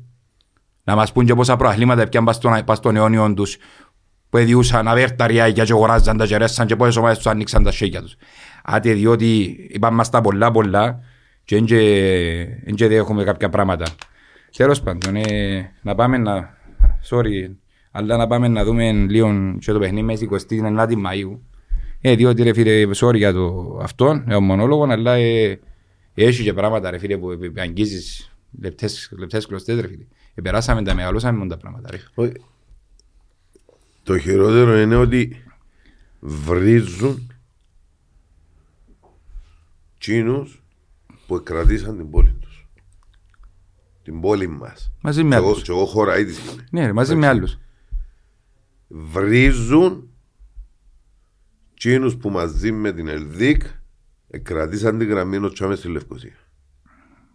να μας πούν και πόσα προαθλήματα πιάνε πας στον αιώνιον τους, που εδιούσαν αβέρταρια και αγοράζαν τα και ρέσαν και πόσες ομάδες τους ανοίξαν τα σέγια τους. Άτε διότι είπαμε μας τα πολλά πολλά και δεν έχουμε κάποια πράγματα. Τέλος πάντων, ε, να πάμε να... Sorry, αλλά να πάμε να δούμε λίγο και το παιχνίδι με 29 Μαΐου. Ε, διότι ρε φίλε, sorry για το αυτό, ε, ο μονόλογος, αλλά ε, έχει και πράγματα ρε φίλε που αγγίζεις λεπτές, λεπτές κλωστές ρε φίλε. Ε, περάσαμε τα μεγαλώσαμε μόνο τα πράγματα ρε. Το χειρότερο είναι ότι βρίζουν τσίνους που κρατήσαν την πόλη τους. Την πόλη μας. Μαζί με άλλους. Και εγώ χώρα της Ναι, ρε, μαζί με άλλους. Βρίζουν τσίνους που μαζί με την Ελδίκ κρατήσαν την γραμμή νοτσάμε στη Λευκοσία.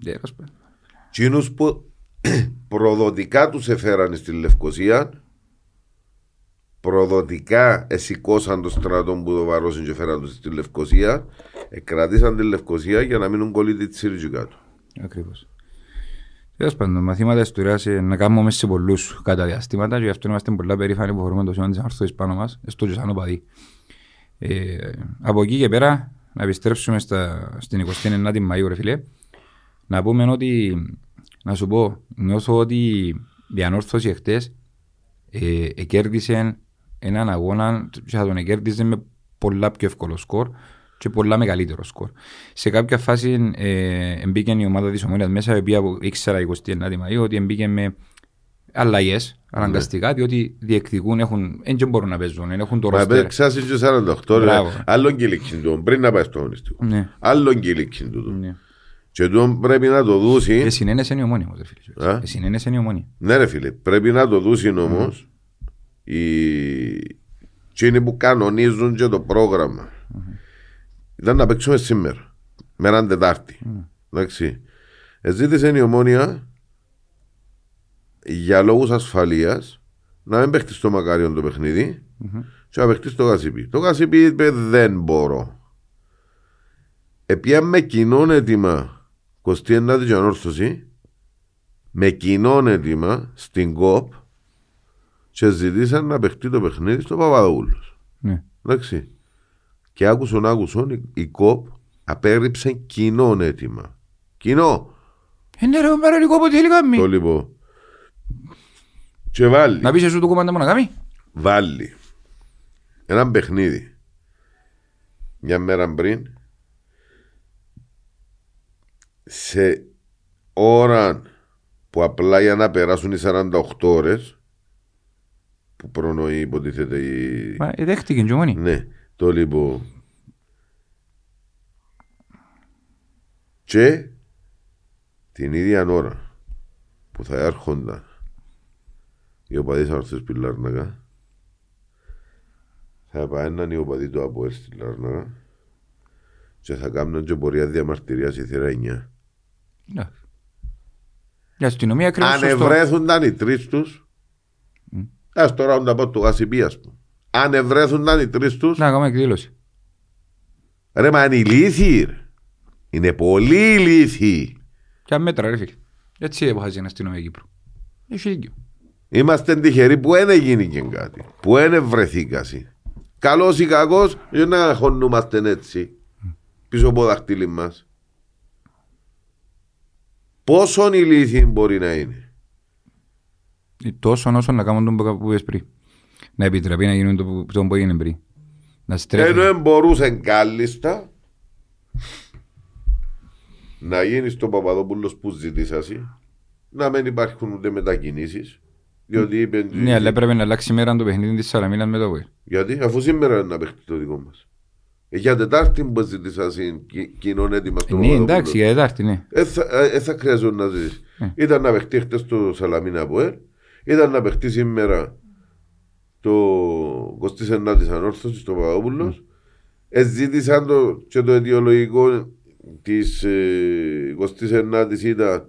Ναι, Τσίνους που προδοτικά τους εφέρανε στη Λευκοσία προδοτικά εσηκώσαν το στρατό που το βαρώσαν και φέραν τους στη Λευκοσία κρατήσαν τη Λευκοσία για να μείνουν κολλήτοι της Σύριτζου κάτω. Ακριβώς. Τέλος πάντων, μαθήματα ιστορίας να κάνουμε μέσα σε πολλούς κατά διαστήματα και γι' αυτό είμαστε πολλά περήφανοι που φορούμε το σήμα της αρθρός πάνω μας, στο και σαν οπαδί. Ε, από εκεί και πέρα, να επιστρέψουμε στα, στην 29η Μαΐου, ρε φίλε, να πούμε ότι, να σου πω, νιώθω ότι η ανόρθωση εχθές ε, κέρδισε έναν αγώνα και θα τον κέρδιζε με πολλά πιο εύκολο σκορ και πολλά μεγαλύτερο σκορ. Σε κάποια φάση ε, μπήκε η ομάδα της Ομόνιας μέσα, η οποία ήξερα 29 Μαΐου ότι μπήκε με αλλαγές ναι. αναγκαστικά, διότι διεκδικούν, έχουν, δεν μπορούν να παίζουν, έχουν το ρόλο. Ξάσει και 48 ρε. Άλλον κυλικιν πριν να πάει στο αγωνιστικό. Ναι. Άλλον κυλικιν του. Ναι. Και του πρέπει να το δούσει. Ε, είναι η ομόνια όμω, φίλε. Ε, είναι η ομόνια. Ναι, ρε φίλε, πρέπει να το δούσει όμως mm. οι... είναι που κανονίζουν και το πρόγραμμα. Mm-hmm ήταν να παίξουμε σήμερα. Με έναν Τετάρτη. Mm. Εντάξει. Εζήτησε η ομόνια για λόγους ασφαλείας να μην παίχτει στο μακάριον το παιχνίδι mm-hmm. και να παίχτεις στο γασίπι. Το γασίπι είπε δεν μπορώ. Επία με κοινό έτοιμα 29η Ιανόρθωση με κοινό έτοιμα στην ΚΟΠ και ζητήσαν να παιχτεί το παιχνίδι στο Παπαδούλος. Ναι. Εντάξει και άκουσον άκουσον η ΚΟΠ απέρριψε κοινό αίτημα. Κοινό. Είναι ρε μέρα η ΚΟΠ ότι θέλει κάνει. Το λοιπόν. Και βάλει. Να πεις εσύ το κομμάτι μου να κάνει. Βάλει. Ένα παιχνίδι. Μια μέρα πριν. Σε ώρα που απλά για να περάσουν οι 48 ώρες που προνοεί υποτίθεται η... Μα δέχτηκε και μόνη. Ναι. Το λοιπόν. Και την ίδια ώρα που θα έρχονταν οι οπαδοί ορθές στη Λάρνακα θα παέναν οι οπαδοί του Αποέλ στη Λάρνακα και θα κάνουν και πορεία διαμαρτυρίας στη θύρα 9. Ναι. Η αστυνομία ακριβώς Αν ευρέθουνταν οι τρεις τους mm. ας τώρα να πω του Γασιμπή ας πούμε αν ευρέθουνταν οι τρεις τους... Να κάνουμε εκδήλωση. Ρε μα είναι ηλίθιοι Είναι πολύ ηλίθιοι. Και αν μέτρα ρε φίλε. Έτσι έπαχαζε ένα αστυνομία Κύπρου. Έχει δίκιο. Είμαστε τυχεροί που δεν έγινε και κάτι. Που δεν βρεθήκασαι. Καλός ή κακός, για να χωνούμαστε έτσι. Πίσω από δαχτύλι μας. Πόσο ηλίθιοι μπορεί να είναι. Τόσο όσο να κάνουν τον που είπες πριν να επιτραπεί να γίνουν το, το που έγινε πριν. Να στρέφει. Ενώ μπορούσε κάλλιστα να γίνεις στο Παπαδόπουλος που ζητήσασαι, να μην υπάρχουν ούτε μετακινήσεις. Διότι είπε. Ναι, αλλά έπρεπε να αλλάξει μέρα το παιχνίδι της Σαραμίνα με το Βουέλ. Γιατί, αφού σήμερα είναι να παίχνει το δικό μας. Ε, για Τετάρτη που ζητήσασαι κοινών έτοιμα στο Ναι, εντάξει, για Τετάρτη, ναι. Ε, θα, ε, θα χρειαζόταν να ζήσει. Ε. Ήταν να παιχτεί χτες στο Σαλαμίνα Βουέλ, ήταν να παιχτεί σήμερα το 29 της ανόρθωσης στο Παπαδόπουλος Εζήτησαν το, και το αιτιολογικό της ε, 29η ήταν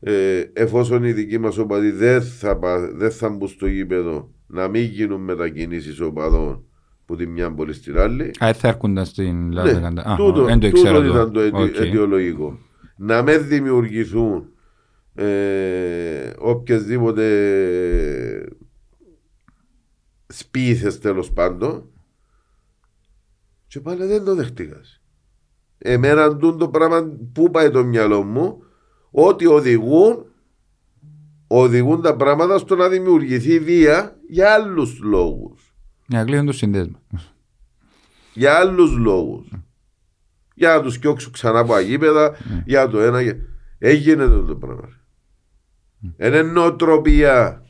ε, εφόσον οι δικοί μας οπαδοί δεν θα, πα- δεν θα μπουν στο γήπεδο να μην γίνουν μετακινήσεις οπαδών που τη μια πόλη στην άλλη. Α, δεν θα έρχονταν στην Ναι, Λάρνακα Α, τούτο, δεν το τούτο ήξερα ήταν το αιτιο- Οκ. αιτιολογικό. Να μην δημιουργηθούν ε, οποιασδήποτε σπίθες τέλος πάντων και πάλι δεν το δεχτήκας. Εμένα τούν το πράγμα που πάει το μυαλό μου ότι οδηγούν οδηγούν τα πράγματα στο να δημιουργηθεί βία για άλλους λόγους. Να κλείνουν το συνδέσμα. Για άλλους λόγους. Για να τους κοιόξουν ξανά από αγίπεδα, για το ένα. για- Έγινε το, το πράγμα. Είναι νοοτροπία.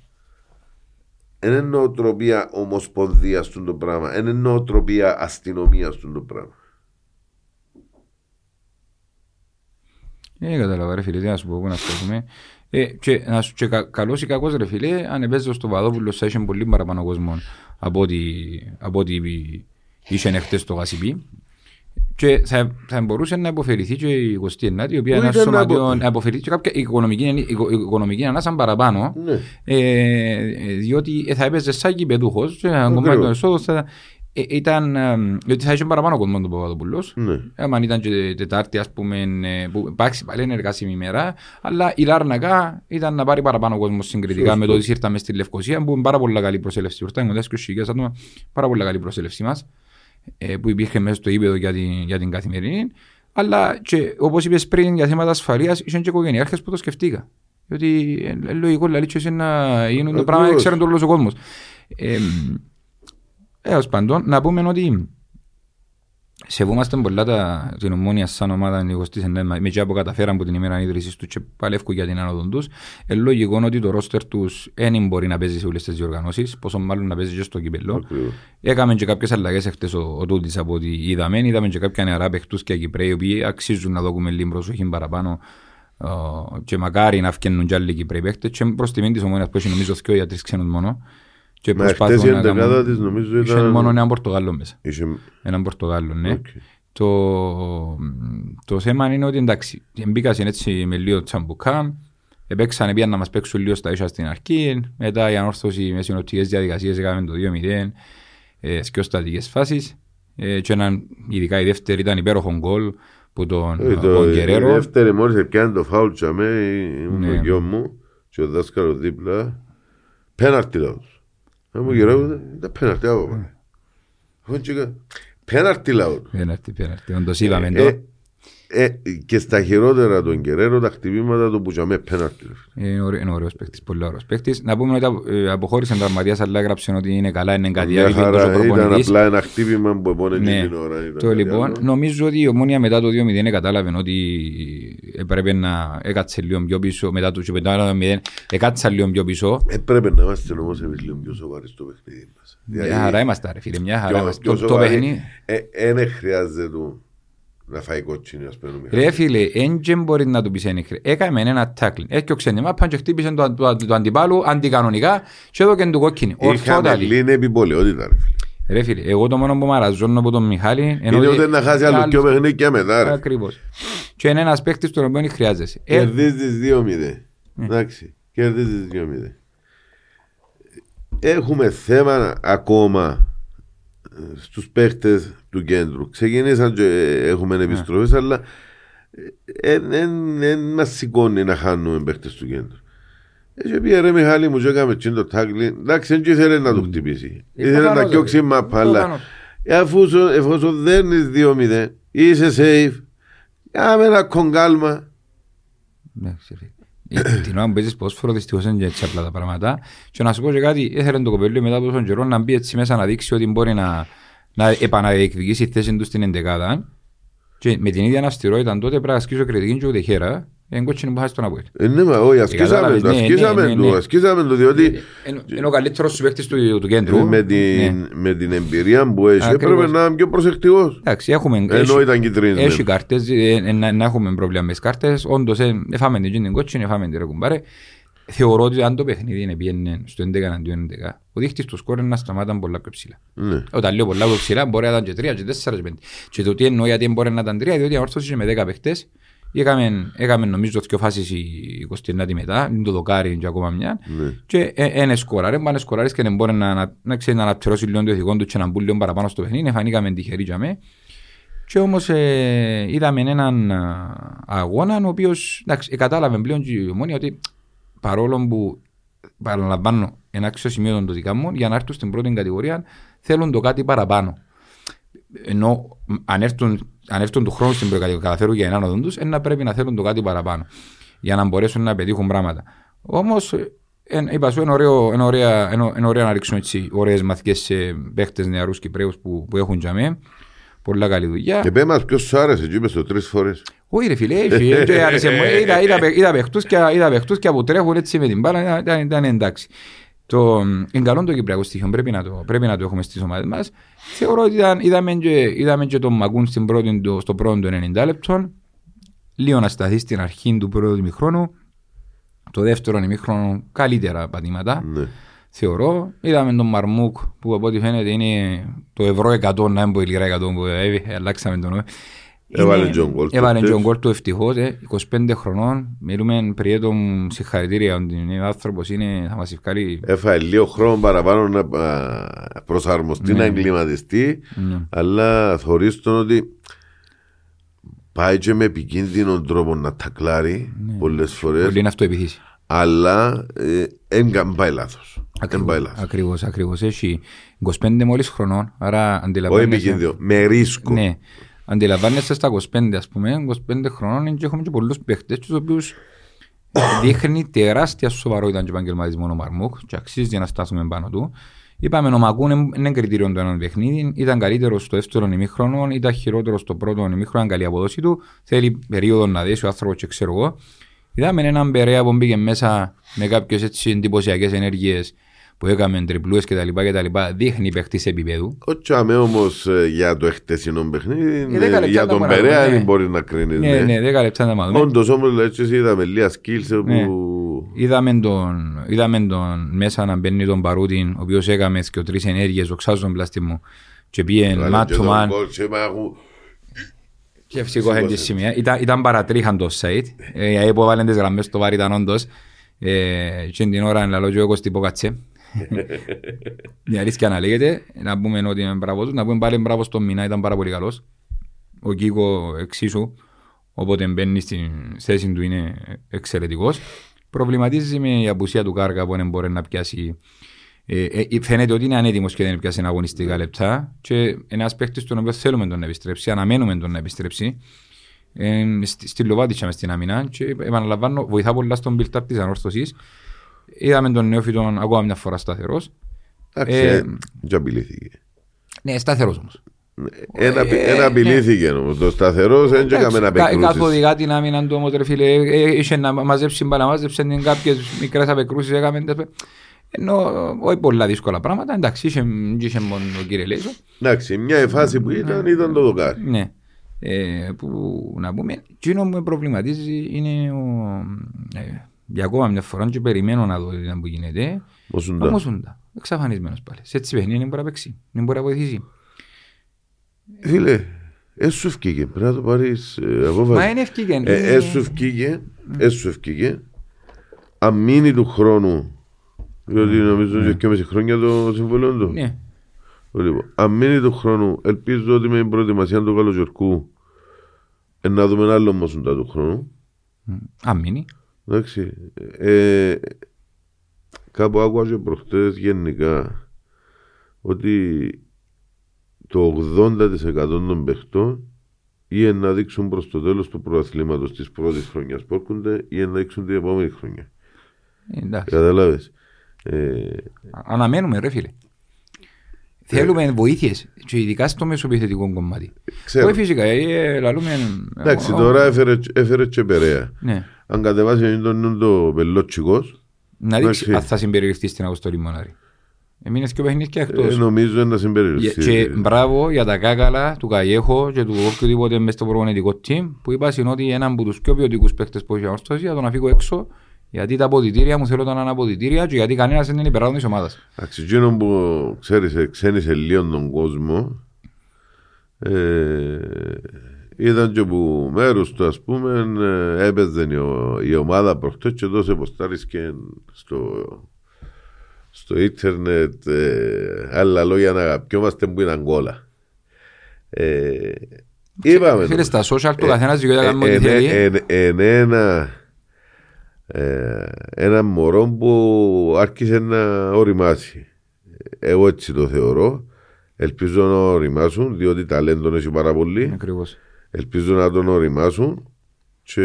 Είναι νοοτροπία ομοσπονδίας του το πράγμα. Είναι νοοτροπία αστυνομίας του το πράγμα. Δεν κατάλαβα ρε φίλε, τι να σου πω, πού να φτάσουμε. Ε, και, να σου, και κα, καλός ή κακός ρε φίλε, αν έπαιζε στο Παδόπουλο θα είχε πολύ παραπάνω κόσμο από ό,τι, από ό,τι είχε χτες στο Γασιπί. Και θα, θα μπορούσε να υποφερηθεί και η 29η, η οποία Πού είναι ήταν να σωματείο, απο- να υποφερηθεί και κάποια οικονομική, οικο- οικονομική ανάσα παραπάνω. Ναι. Ε, διότι θα έπαιζε σαν κυπεδούχος και αν κομμάτι Ακριβώς. των εσόδων θα ε, ήταν, ε, διότι θα είχε παραπάνω κόσμο τον Παπαδοπούλος. Ναι. Άμα ήταν και Τετάρτη, ας πούμε, ε, που εντάξει πάλι είναι εργάσιμη ημέρα, αλλά η Λάρνακα ήταν να πάρει παραπάνω κόσμο συγκριτικά Σωστό. με το ότι ήρθαμε στη Λευκοσία, που είναι πάρα πολύ καλή προσέλευση. Ήρθαμε με 10.000 άτομα, πάρα πολύ καλή προσέλευση μας, ε, που υπήρχε μέσα στο ύπεδο για την, για την καθημερινή. Αλλά και όπως είπες πριν για θέματα ασφαλείας, είχαν και οικογενειάρχες που το σκεφτήκα. Διότι ε, λογικό δηλαδή και εσύ να γίνουν το πράγμα, Ακριβώς. ξέρουν το όλος ο κόσμος. Ε, έως πάντων, να πούμε ότι Σεβούμαστε πολλά τα, την ομόνια σαν ομάδα νικοστής ενέμα, με και που καταφέραν από την ημέρα ίδρυσης τους και παλεύκουν για την άνοδο τους. Ε, λογικό ότι το ρόστερ τους δεν μπορεί να παίζει σε όλες τις διοργανώσεις, πόσο μάλλον να παίζει και στο κυπελό. Ακριβώς. Έκαμε και κάποιες αλλαγές εχθές ο, ο Τούτης από ό,τι είδαμε. Είδαμε και κάποια νεαρά παιχτούς και Κυπρέοι, οι οποίοι αξίζουν να δούμε λίγο προσοχή παραπάνω. Ε, και μακάρι να φτιάχνουν κι άλλοι Κυπρέοι παίχτες και προς τιμήν της Ομόνοιας που έχει νομίζω δύο για τρεις ξένους μόνο. Και Μα χτες η προσπάθουν να εντεκάδα κάνουν... της νομίζω Είχε ήταν... μόνο έναν Πορτογάλο μέσα. Είχε... Έναν Πορτογάλο, ναι. Οκ. Το, το θέμα είναι ότι εντάξει, μπήκαν έτσι με λίγο τσαμπουκά, επέξανε πήγαν να μας παίξουν λίγο στα ίσια στην αρχή, μετά η Ανόρθωση με συνοπτικές διαδικασίες έκαμε το 2-0, ε, σκιο στατικές φάσεις, ε, και έναν, ειδικά η δεύτερη ήταν υπέροχο γκολ που τον, Ε, από το- τον Η Γκερέρο. δεύτερη μόλις έπιανε το φάουλ τσαμέ, ήμουν Ναι. το γιο μου και ο δάσκαλος δίπλα. Πέναρτη λαός. Να μου γυρεύω, ήταν πέναρτη από πάνω. Εγώ τσίκα, Πέναρτη λαός. Πέναρτη, πέναρτη, όντως είδαμε Ε, το. Ε, και στα χειρότερα των Γκερέρο τα χτυπήματα του που τσαμέ πέναρτη. ρε φίλε. Είναι ωραίο- είναι ωραίος παίκτης, πολύ ωραίος παίκτης. Να πούμε ότι απο- ε, αποχώρησε τον Τραυματίας, αλλά έγραψε ότι είναι καλά, είναι κάτι Μια άλλο, είναι τόσο χαρά, ήταν προπονητής. απλά ένα χτύπημα που επώνε Ναι. την ώρα. ήταν Το κάτι λοιπόν, άλλο. νομίζω ότι η Ομόνια μετά το 2-0 κατάλαβε ότι έπρεπε να έκατσε λίγο πιο πίσω, μετά το 5-0 έκατσα λίγο πιο πίσω. Έπρεπε να είμαστε όμως εμείς λίγο πιο σοβαροί στο παιχνίδι μας. Δηλαδή, Μια χαρά είμαστε ρε φίλε, μια χαρά πιο- είμαστε. πιο Το- Το σοβαροί. παιχνίδι, Ε, ε, δεν χρειάζεται του να φάει κότσινη ας πούμε. ρε φίλε, δεν μπορεί να του πεις είναι χρε- Έκαμε ένα tackling, έκοξε την μάπα και χτύπησε το, το, το αντιπάλου αντικανονικά και εδώ και του κόκκινη. Είχαμε Ορθότατη. λίγη επιπολαιότητα ρε φίλε. Ρε φίλε, εγώ το μόνο που μαραζώνω από τον Μιχάλη Είναι ούτε να χάσει άλλο άλλους- πιο παιχνίδια μετά ρε. Ακριβώς. Και είναι ένας παίκτης τον οποίο χρειάζεσαι. Ε, Κερδίζεις 2-0. Εντάξει, κερδίζεις 2-0. Έχουμε θέμα ακόμα ε, στους παίχτες του κέντρου. Ξεκινήσαν και ε, έχουμε επιστροφές, αλλά δεν μας σηκώνει να χάνουμε παίχτες του κέντρου. Έτσι πήγε ρε Μιχάλη μου και έκαμε τσιν το τάκλι. Εντάξει, δεν ήθελε να το χτυπήσει. Ε, Ήθελε να προφανώς, κοιόξει ρε. μαπά, αλλά Προφανώς. αφού σου- εφόσον δέρνεις 2-0, είσαι safe, κάμε ένα κογκάλμα. Εντάξει, ρε. Ε, Την ώρα που παίζεις ποδόσφαιρο δυστυχώς είναι και έτσι απλά τα πράγματα. Και να σου πω και κάτι, ήθελε το κοπέλιο μετά από τόσον καιρό να μπει έτσι μέσα να δείξει ότι μπορεί να, να επαναδιεκδικήσει τη θέση του στην εντεκάδα. Και με την ίδια αυστηρότητα τότε πρέπει να ασκήσω κριτική και ούτε χέρα. Είναι κότσινη που χάσεις τον Αποέλ. Ε, ναι, μα όχι, ασκήσαμε κατάλαβες, το, ναι, ασκήσαμε ναι, ναι, το, ναι. ασκήσαμε το, διότι Είναι- Είναι ο καλύτερος σου παίκτης του, του κέντρου. με Ναι. την, με την εμπειρία που έχει Ακριβώς. έπρεπε να είμαι πιο προσεκτικός. Εντάξει, έχουμε, Ενώ έχει- ήταν κυτρίνες. Έχει κάρτες, ε, ε, να, να έχουμε πρόβλημα με τις κάρτες. Όντως, ε, εφάμε την την κότσινη, εφάμε την ρε κουμπάρε. θεωρώ ότι αν το παιχνίδι είναι πιένε στο 11 αντίον 11, ο δείχτης του σκόρ είναι να σταμάταν πολλά πιο ψηλά. Ναι. Όταν λέω πολλά πιο ψηλά μπορεί να ήταν και 3, και 4, και 5. Και το τι εννοώ γιατί μπορεί να ήταν 3, διότι η αόρθωση με 10 παίχτες Έκαμε, έκαμε νομίζω δύο φάσεις η Κωστινάτη μετά, είναι το δοκάρι και ακόμα μια Ναι. και ένα σκοράρε, πάνε σκοράρες και δεν μπορεί να, να, να, ξέρει, να αναπτερώσει λίγο το ηθικό του και να μπουν λίγο παραπάνω στο παιχνίδι, φανήκαμε τυχεροί για με. Και όμως ε, είδαμε έναν α, αγώνα ο οποίος εντάξει, ε, κατάλαβε πλέον και η ομόνια ότι παρόλο που παραλαμβάνω ένα άξιο σημείο των δικά μου για να έρθουν στην πρώτη κατηγορία θέλουν το κάτι παραπάνω. Ενώ αν έρθουν, αν έρθουν του χρόνου στην πρώτη κατηγορία καταφέρουν για έναν οδόν τους, ε, να πρέπει να θέλουν το κάτι παραπάνω για να μπορέσουν να πετύχουν πράγματα. Όμως ε, είπα σου, είναι ωραίο, είναι ωραία, είναι, είναι ωραία να ρίξουν έτσι ωραίες μαθηκές σε παίχτες νεαρούς Κυπρέους που, που έχουν για μέ. Πολλά καλή δουλειά. Και πέ μας ποιος σου άρεσε, και είπες το τρεις φορές. Όχι ρε φίλε, όχι, ε, και άρεσε μου. Είδα- είδα παί- Είδα παιχτούς και- είδα παιχτούς και που τρέχουν έτσι με την μπάλα, ήταν- ήταν- ήταν εντάξει. Το, είναι καλό το κυπριακό στοιχείο, πρέπει να το, πρέπει να το έχουμε στις ομάδες μας. Θεωρώ ότι ήταν, είδαμε, και, είδαμε και τον Μακούν στην πρώτη, του- στο πρώτο του 90 λεπτών. Λίγο να σταθεί στην αρχή του πρώτου ημιχρόνου. Το δεύτερο ημιχρόνο καλύτερα πατήματα. Ναι. Θεωρώ. Είδαμε τον Μαρμούκ που από ό,τι φαίνεται είναι το ευρώ 100, να μην πω η λίρα 100 που ε, αλλάξαμε τον νόημα. Έβαλε Είναι- Τζον Γκολ του Έβαλε χτες. Τζον Γκολ του ευτυχώς, ε, 25 χρονών. Μιλούμε πριν τον συγχαρητήρια, ότι είναι άνθρωπος, είναι, θα μας ευκάλει. Έφαγε λίγο χρόνο παραπάνω να α, προσαρμοστεί, να εγκληματιστεί, Ναι. αλλά θωρείς τον ότι πάει και με επικίνδυνο τρόπο να τακλάρει πολλές φορές, Πολύ είναι αυτοεπιθύση. αλλά δεν πάει λάθος. Δεν πάει λάθος. Ακριβώς, ακριβώς. Έχει 25 μόλις χρονών, άρα Όχι αντιλαμβάνεσαι. επικίνδυνο, με ρίσκο. Ναι. Αντιλαμβάνεσαι στα 25 ας πούμε, 25 χρόνων και έχουμε και πολλούς παίχτες τους οποίους δείχνει τεράστια σοβαρότητα και επαγγελματισμό ο Μαρμούκ και αξίζει να στάσουμε πάνω του. Είπαμε ο Μακούν είναι- είναι κριτήριο του έναν παιχνίδι, ήταν καλύτερος στο δεύτερο ημίχρονο, ήταν χειρότερος στο πρώτο ημίχρονο, ήταν καλή αποδόση του. Θέλει περίοδο να δέσει ο άνθρωπος και ξέρω εγώ. Είδαμε έναν Περέα που μπήκε μέσα με κάποιες έτσι εντυπωσιακές ενέργειες που έκαμε τριπλούε κτλ. Δείχνει παίχτης επίπεδου. Ο Τσάμε όμως ε, για το εχτεσινό παιχνίδι, δέκα ε, λεπτά για τα τον μωρά, Περέα ναι. δεν μπορεί να κρίνεις. Ναι, ναι, 10 λεπτά να μάθουμε. Όντως όμως λέει, έτσι είδαμε λίγα skills Ναι. που... Είδαμε τον, είδαμε τον μέσα να μπαίνει τον Παρούτιν, ο οποίος έκαμε και τρεις ενέργειες, οξάζω τον πλάστη μου και πήγε Βάλε man και to τον man γκολ και μάγου. και σηκώχε της σημεία. Ήταν, ήταν παρατρίχαν το site, ε, η ΑΕΠ έβαλε τις γραμμές στο βάρη ήταν όντως ε, και την ώρα λαλό και εγώ στην Ποκατσέ. Η αλήθεια να λέγεται, να πούμε ότι είναι μπράβο τους, να πούμε πάλι μπράβο στον Μινά, ήταν πάρα πολύ καλός. Ο Κίκο εξίσου, οπότε μπαίνει στην θέση του είναι εξαιρετικός. Προβληματίζει με η απουσία του Κάργα που δεν μπορεί να πιάσει ε, ε, φαίνεται ότι είναι ανέτοιμος και δεν πιάσει αγωνιστικά λεπτά και ένας παίκτης τον οποίο θέλουμε τον να επιστρέψει, αναμένουμε τον να επιστρέψει ε, στη, στη Λοβάτιτσα μες στην αμυνά και επαναλαμβάνω βοηθά πολλά στον build-up της ανόρθωσης είδαμε τον νεόφιτον ακόμα μια φορά σταθερός Εντάξει, Ε, ε, και απειλήθηκε. ναι σταθερός όμως Ένα, ε, ένα απειλήθηκε όμως. Το σταθερός δεν έκαμε να Κα- Κάθε απεκρούσεις. οδηγά την άμυνα του όμως ρε φίλε ε, ε, είχε να μαζέψει μπάλα, μαζέψε την κάποιες μικρές απεκρούσεις έκαμε τέτοια. ενώ όχι πολλά δύσκολα πράγματα εντάξει είχε, είχε μόνο ο κύριε Λέισο Εντάξει, μια φάση που ήταν ήταν το δοκάρι. Ναι. Ε, που να πούμε, εκείνο που με προβληματίζει είναι ο, ε, για ακόμα μια φορά και περιμένω να δω τι ήταν που γίνεται. Ο Ο Σουντά. Μοσούντα, εξαφανισμένος πάλι. Σε έτσι παιχνίδι δεν μπορεί να παίξει, δεν μπορεί να βοηθήσει. Φίλε, έσου ευκήγε. Πρέπει να το πάρεις ε, απόφαση. Μα είναι ευκήγεν. Ε, Έσου ευκήγε. Έσου ευκήγε. Αν μείνει του χρόνου. Διότι νομίζω ότι και μισή χρόνια το συμβολό του. Ναι. Λοιπόν, αν μείνει του χρόνου, ελπίζω ότι με την προετοιμασία του καλοκαιρικού ε, να δούμε ένα άλλο Μοσούντα του χρόνου. Αν μείνει. Εντάξει. Ε, κάπου άκουσα και προχτές γενικά ότι το 80% των παιχτών ή να δείξουν προς το τέλος του προαθλήματος της πρώτης χρονιάς που έρχονται ή να δείξουν την επόμενη χρονιά. Ε, Εντάξει. Καταλάβες. Ε, Αναμένουμε ρε φίλε. Θέλουμε βοήθειες και ειδικά στο μεσοπιθετικό κομμάτι. ξέρω. Όχι φυσικά, ε, λαλούμε... Εντάξει, ο- τώρα έφερε, έφερε και περαία. Ναι. Αν κατεβάσει τον νου το πελότσικος, Να δείξει Εντάξει. αν θα συμπεριληφθεί στην Αποστολή Μονάρη. Εμείνες και ο παιχνίδια ε, εκτός. νομίζω να Για- συμπεριληφθεί. Και μπράβο για τα κάκαλα του Καγέχο και του οποιοδήποτε μες στο προγονητικό team που είπα είναι ότι έναν από τους πιο ποιοτικούς παίκτες που έχει ορθώσει για τον να φύγω έξω Γιατί τα αποδητήρια μου θέλω να είναι αποδητήρια και γιατί κανένας δεν είναι υπεράδον της ομάδας. Εντάξει, εκείνο που ξέρεις, ε, ξένησε λίγο τον κόσμο, ε, ήταν και που μέρους του ας πούμε ε, έπαιζε η, ο- η ομάδα προχτές και τόσο ποστάρισκε στο, στο ίντερνετ ε, άλλα λόγια να αγαπιόμαστε που είναι Αγκόλα. Ε, είπαμε Φίλε, το. στα social του Ε, καθένας δικαιούται να κάνει ό,τι ε, θέλει. ε, ε, ε, ε, ένα, ε, ένα μωρό που άρχισε να οριμάσει. Εγώ έτσι το θεωρώ. Ελπίζω να οριμάσουν, διότι ταλέντον έχει πάρα πολύ. Ακριβώς. Ελπίζω να τον οριμάσουν και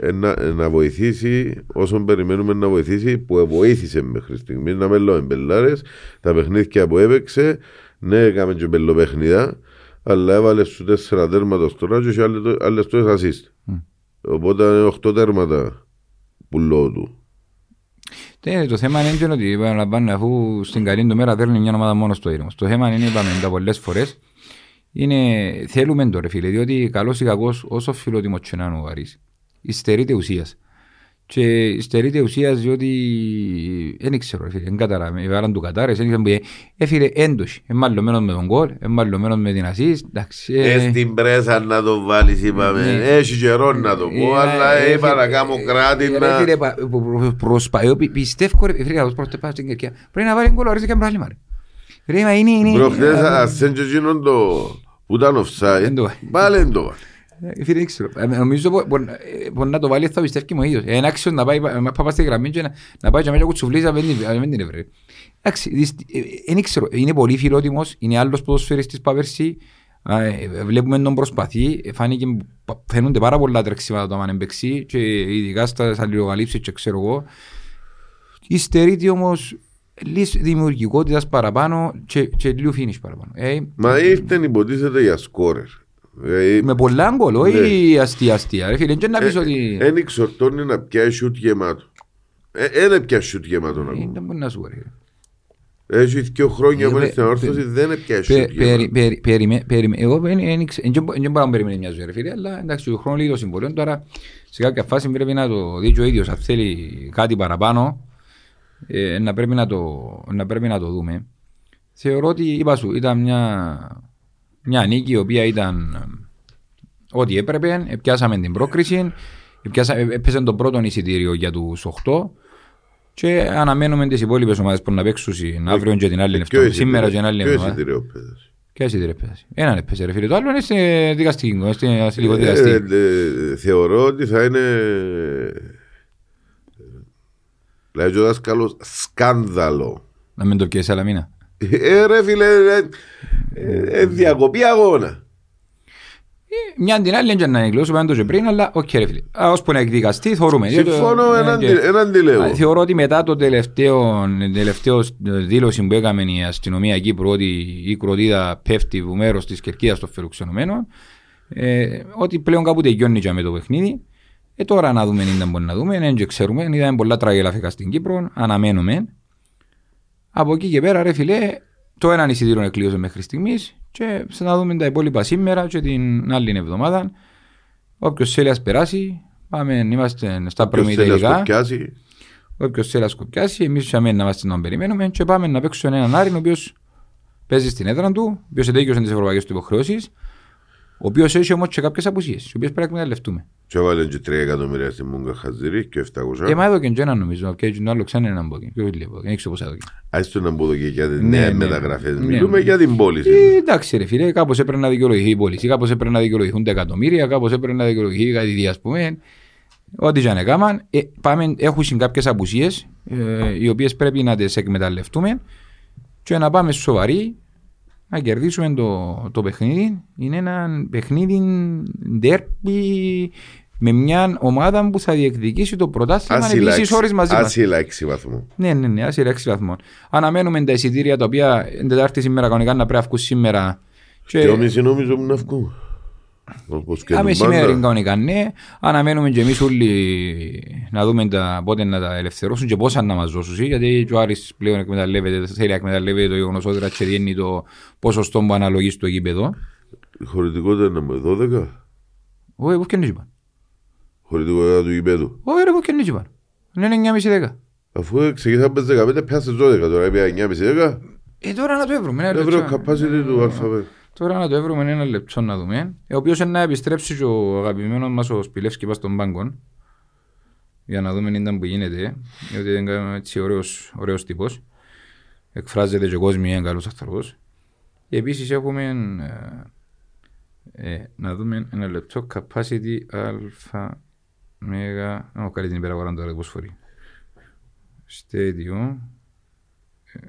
ε, να, ε, να βοηθήσει όσον περιμένουμε να βοηθήσει που βοήθησε μέχρι στιγμής να με μπελάρες τα παιχνίδια που έπαιξε ναι έκαμε και μπελοπαιχνίδα αλλά έβαλε σου τέσσερα τέρματα στο τώρα και είχε άλλες- άλλες τόσες ασίστ οπότε είναι οχτώ τέρματα πουλό του. Ναι, το θέμα είναι και ότι επαναλαμβάνω αφού στην καλή του μέρα θέλουν μια ομάδα μόνος στο ήρεμος. Το θέμα είναι, είπαμε τα πολλές φορές, είναι θέλουμε το ρε φίλε, διότι καλός ή κακός όσο φιλότιμος και να είναι ο Άρης, υστερείται ουσίας. Και υστερείται ουσίας διότι δεν ξέρω ρε φίλε, δεν κατάλαβα, η βάραν του Κατάρες, δεν ξέρω που έφυγε έντοση, εμμαλλωμένος με τον κόλ, εμμαλλωμένος με την ασίστ, εντάξει. ε, στην πρέσα να το βάλεις είπαμε Ναι. έχει καιρό να το πω αλλά Ε, είπα να φίλε, κάνω ε, κράτη ρε να φίλε, πα- προ- προ- προσπα- εγώ πι- πιστεύω ρε φίλε, καθώς προσπαθώ στην Κερκία, πρέπει να βάλει γκολ ο Άρης και μπράλημα ρε. Ρε, μα είναι... είναι- Προχτές ε, ασέν και εκείνον το που ήταν offside Δεν το βάλει. πάλι δεν το βάλει ε, Φίλε, δεν ξέρω. Ε, Νομίζω πο- μπορεί ε, μπορεί να το βάλει θα πιστεύει και ο ίδιος. Ε, Είναι άξιο να πάει να πάει στη γραμμή και να- να πάει και μέσα κουτσουφλής να μην την- να μην την έβρε. Εντάξει, δυσ- ε, ε, δεν ξέρω. Είναι πολύ φιλότιμος, είναι άλλος ποδοσφαιριστής παπερσί. Α, ε, Βλέπουμε τον προσπαθεί, Ε, φάνηκε, πα- φαίνονται πάρα πολλά τρεξίματα το αν παίξει και ειδικά στα στα λιγοκαλύψεις και ξέρω εγώ. Υστερείται όμως λίγης δημιουργικότητας παραπάνω και, και λίγο finish παραπάνω. Ε, Μα ήρθε υποτίθεται για σκόρερ. Δηλαδή, με πολλά γκολ, όχι αστεία αστεία. Ρε φίλε, δεν να πεις ότι... Εν εξορτώνει να πιάσει σιούτ γεμάτο. Ένα πιάσει σιούτ γεμάτο να Ε, πούμε. Δεν μπορεί να σου ρε. Έχει δύο χρόνια Ε, που είναι πε- στην όρθωση δεν πιάσει Πε- σιούτ περι- γεμάτο. περι- περιμέ- περιμέ- Εγώ δεν δεν ήξε- δεν μπο- δεν μπορώ να περιμένει μια ζωή ρε φίλε, αλλά εντάξει του χρόνου λίγο το συμβολέο τώρα σε κάποια φάση πρέπει να το δει και ο ίδιος αν θέλει κάτι παραπάνω ε, να πρέπει να το, να πρέπει να το δούμε. Θεωρώ ότι είπα σου ήταν μια, μια νίκη η οποία ήταν ε, ό,τι έπρεπε, ε, πιάσαμε την πρόκριση, ε, πιάσα- ε, έπαιζε το πρώτο εισιτήριο για τους 8 και αναμένουμε τις υπόλοιπες ομάδες που να παίξουν αύριο και την άλλη Ποιο εβδομάδα. εισιτήριο- Σήμερα και την άλλη ποιο εβδομάδα. εισιτήριο παίζεις; Ποια εισιτήρια έπαιζε; Έναν έπαιζε ρε φίλε. Το άλλο είναι σε δικαστικό, στην αστυνομικό Ε, δικαστή. ε, Θεωρώ ότι θα είναι Λέει ο δάσκαλος σκάνδαλο. Να μην το πιέσεις άλλα μήνα. Ε, ρε φίλε, ε, ε, ε, διακοπή αγώνα. Ε, Μια την άλλη δεν να εγκλώσουμε αν το και πριν, αλλά οκ ρε φίλε. Α, Ώσπου να εκδικαστεί, θεωρούμε. Συμφωνώ, Ε, έναν και- τι- έναν τι λέω. Α, Θεωρώ ότι μετά το τελευταίο, τελευταίο δήλωση που έκαμε η αστυνομία Κύπρου ότι η κροτίδα πέφτει που μέρος της κερκίδας των φερουξενωμένων ε, ότι πλέον κάπου τελειώνει και με το παιχνίδι ε, τώρα να δούμε τι μπορεί να δούμε. Δεν και ξέρουμε, είδαμε πολλά τραγελαφικά στην Κύπρο. Αναμένουμε. Από εκεί και πέρα ρε φίλε το έναν εισιτήριο εκλείωσε μέχρι στιγμής και θα να δούμε τα υπόλοιπα σήμερα και την άλλη εβδομάδα. Όποιος θέλει ας περάσει. Πάμε, είμαστε στα Ποιος θέλει να προμηθευτικά. σκοπιάσει. Όποιος θέλει να σκοπιάσει, εμείς είχαμε να είμαστε να τον περιμένουμε και πάμε να παίξουμε έναν Άρη ο οποίος παίζει στην έδρα του, ο οποίος εντέκειωσε τις ευρωπαϊκές του υποχρεώσεις, ο οποίος έχει όμως και κάποιες απουσίες, οι οποίες πρέπει να εκμεταλλευτούμε. Και έβαλε και 3 εκατομμύρια στη Μούγκα Χαζηρή και 700. Ε, μα εδώ και ένα νομίζω, και το άλλο ξένα έναν μπόκι, πιο λίγο, δεν ξέρω πόσα εδώ. Ας το να μπω εδώ και για τις Ναι, νέες ναι. μεταγραφές. Ναι. Μιλούμε για την πώληση. Ε, εντάξει ρε φίλε, κάπως έπρεπε να δικαιολογηθεί η πώληση, κάπως έπρεπε να δικαιολογηθούν τα εκατομμύρια, κάπως έπρεπε να δικαιολογηθεί κάτι δι, ας πούμε. Ό,τι και αν έκαναν, ε, πάμε, έχουν κάποιες απουσίες, ε, οι οποίες πρέπει να τις εκμεταλλευτούμε και να πάμε σοβαροί να κερδίσουμε το, το παιχνίδι. Είναι ένα παιχνίδι ντέρπι με μια ομάδα που θα διεκδικήσει το πρωτάθλημα Άσυλα επίσης έξι- ώρες μαζί μας. Άσυλα 6 βαθμού. Ναι, ναι, ναι, άσυρα 6 βαθμών. Αναμένουμε τα εισιτήρια τα οποία την Τετάρτη σήμερα κανονικά να πρέπει να βγουν σήμερα. Και ο μισή νομίζω που να βγουν. Όπως και Άμε την σήμερα πάντα. κανονικά, ναι. Αναμένουμε και εμείς όλοι να δούμε τα, πότε να τα ελευθερώσουν και πόσα να μας δώσουν. Γιατί και ο Άρης πλέον εκμεταλλεύεται, θέλει να εκμεταλλεύεται το γεγονός ότι ρατσεδιένει το ποσοστό που αναλογεί στο γήπεδο. Η χωρητικότητα είναι με 12. Όχι, πού και είπαν. Χωρητικότητα του γηπέδου. Όχι ρε, πού και είπαν. Είναι 9,5-10. Αφού ξεκίνησα με 15, πιάσε 12 τώρα, είπα 9,5-10. Ε, τώρα να το έβρουμε. ένα Δεν βρω λεπτό. capacity του αλφαβέτου. Τώρα να το έβρουμε ένα λεπτό να δούμε. Ε, Ο οποίος είναι να επιστρέψει και ο αγαπημένος μας ο Σπιλεύσκη πας στον πάγκο. Για να δούμε ήταν που γίνεται. Γιατί είναι έτσι ωραίος, ωραίος τύπος. Εκφράζεται και κόσμοι, είναι καλός άνθρωπος. Και επίσης έχουμε ε, ε, να δούμε ένα λεπτό capacity αλφα μέγα. Ω, καλή την υπεραγορά τώρα πώς φορεί. Στέδιο.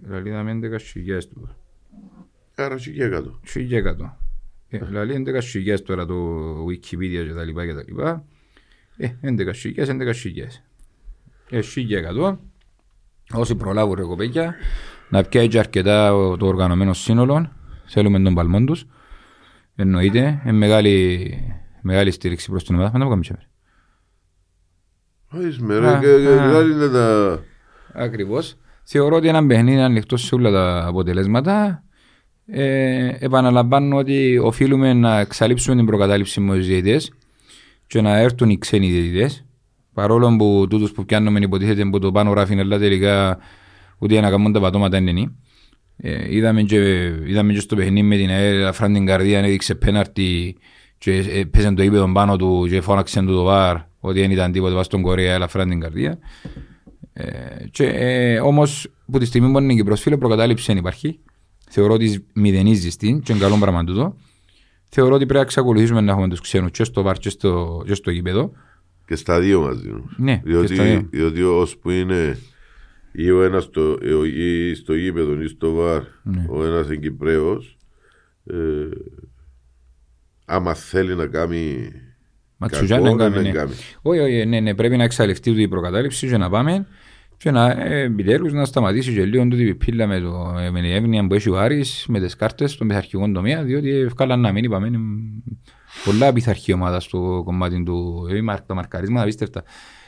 Δηλαδή είδαμε 11.000 του. Άρα και και κάτω. 1100. Ε, Δηλαδή 11.000 τώρα το Wikipedia και τα λοιπά και τα λοιπά. Ε, 11.000, 11.000. Ε, 1.100. Όσοι προλάβουν ρε κοπέκια, να πιάει και αρκετά το οργανωμένο σύνολο. Θέλουμε τον παλμό τους. Εννοείται, είναι μεγάλη, μεγάλη στήριξη προς την ομάδα. Μα να το κάνουμε Όχι, με Α, ρε, και- και α. δηλαδή είναι τα... Ακριβώς. Θεωρώ ότι ένα παιχνίδι είναι ανοιχτό σε όλα τα αποτελέσματα. Ε, επαναλαμβάνω ότι οφείλουμε να εξαλείψουμε την προκατάληψη με τους διαιτητές και να έρθουν οι ξένοι διαιτητές. Παρόλο που τούτους που πιάνουμε υποτίθεται που το πάνω γράφει αλλά τελικά ούτε να κάνουν τα πατώματα είναι νη. Ε, είδαμε, και, είδαμε και στο παιχνίδι με την ΑΕΡ, αφράν την καρδία, έδειξε πέναρτη και ε, πέσαν το ύπεδο πάνω του και φώναξε του το βάρ ότι δεν ήταν τίποτα βάσει στον Κορέα, αλλά αφράν την καρδία. Ε, και, ε, όμως, που τη στιγμή που είναι και προσφύλλο, προκατάληψη δεν υπάρχει. Θεωρώ ότι μηδενίζει την και είναι καλό πράγμα τούτο. Θεωρώ ότι πρέπει να εξακολουθήσουμε να έχουμε τους ξένους και στο βάρ και στο, και στο γήπεδο. Και στα δύο μαζί όμως. Ναι, και στα Διότι, δύο. διότι ώσπου είναι ή ο ένας στο, ε, ο- ή στο γήπεδο ή στο βαρ, Ναι. ο ένας είναι Κυπρέος, ε, άμα θέλει να κάνει Μα κακό, τσουτζάν να δεν κάνει, να ναι. κάνει. Όχι, όχι, ναι, ναι, πρέπει να εξαλειφθεί τούτη η προκατάληψη και να πάμε και να ε, επιτέλους να σταματήσει και λίγο τούτη η πύλα με, το, ε, με την εύνοια που έχει ο Άρης με τις κάρτες στον πειθαρχικό τομέα διότι ευκάλαν να μην είπαμε είναι πολλά πειθαρχή ομάδα στο κομμάτι του ε, μαρ- τα μαρκαρίσματα απίστευτα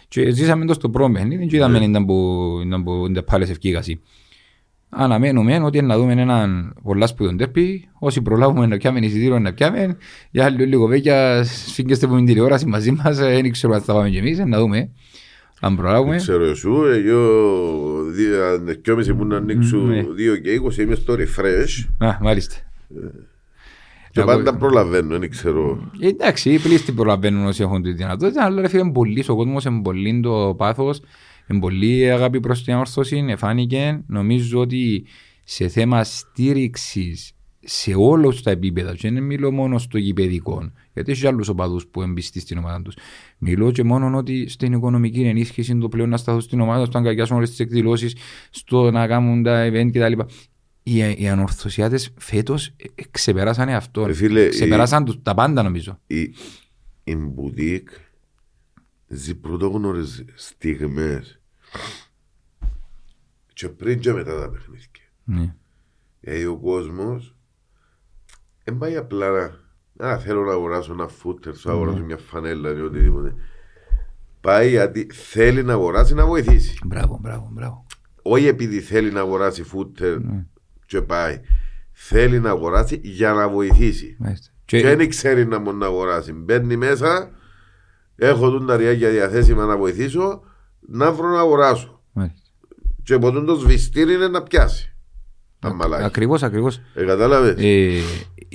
και ζήσαμε το στο πρώτο παιχνίδι και είδαμε ήταν που ήταν που ήταν πάλι σε ευκήγαση. Αναμένουμε ότι να δούμε έναν πολλά σπουδόν τέρπι. Όσοι προλάβουμε να πιάμε εισιτήριο να πιάμε. Για άλλη λίγο βέκια σφίγγεστε που με την τηλεόραση μαζί μας. ε, Δεν ξέρω αν θα πάμε κι εμείς. ε, Να δούμε. Αν προλάβουμε. Ξέρω εσύ, εγώ δύο- αν δυόμιση που να ανοίξουν Ναι. δύο και είκοσι είμαι στο refresh Α, μάλιστα. και Να πάντα πω- προλαβαίνω, δεν ξέρω. Ε, Εντάξει, οι πλήστοι προλαβαίνουν όσοι έχουν τη δυνατότητα, αλλά ρε φίλε, είναι πολύ ο κόσμος, είναι πολύ το πάθος, είναι πολύ αγάπη προς την όρθωση, εφάνηκε. Νομίζω ότι σε θέμα στήριξης σε όλα τα επίπεδα, και δεν μιλώ μόνο στο γηπαιδικό, γιατί έχει άλλους οπαδούς που εμπιστεί στην ομάδα τους. Μιλώ και μόνο ότι στην οικονομική ενίσχυση, το πλέον να σταθούν στην ομάδα, στο να αγκαλιάσουν όλες τις εκδηλώσεις, στο να κάνουν τα event κτλ. Οι, οι ανορθωσιάτες φέτος ε, ε, ξεπεράσανε αυτό. Ε, φίλε, Ξεπεράσαν τους- τα πάντα νομίζω. Η, η μπουτίκ ζει πρωτόγνωρες στιγμές και πριν και μετά τα παιχνίδια. Ναι. Γιατί ο κόσμος δεν πάει απλά να «Α, θέλω να αγοράσω ένα φούτερ, θα αγοράσω μια φανέλα ή οτιδήποτε. Πάει γιατί θέλει να αγοράσει να βοηθήσει. Μπράβο, μπράβο, μπράβο. Όχι επειδή θέλει να αγοράσει φούτερ και πάει. Θέλει να αγοράσει για να βοηθήσει. Μάλιστα. Και Και, δεν ξέρει να μόνο να αγοράσει. Μπαίνει μέσα, έχω τον τα ριάκια διαθέσιμα να βοηθήσω, να βρω να αγοράσω. μάλιστα. Και από τον το σβηστήρι είναι να πιάσει. Τα μαλάκια. Ακριβώς, ακριβώς. Ε, κατάλαβες; Ε,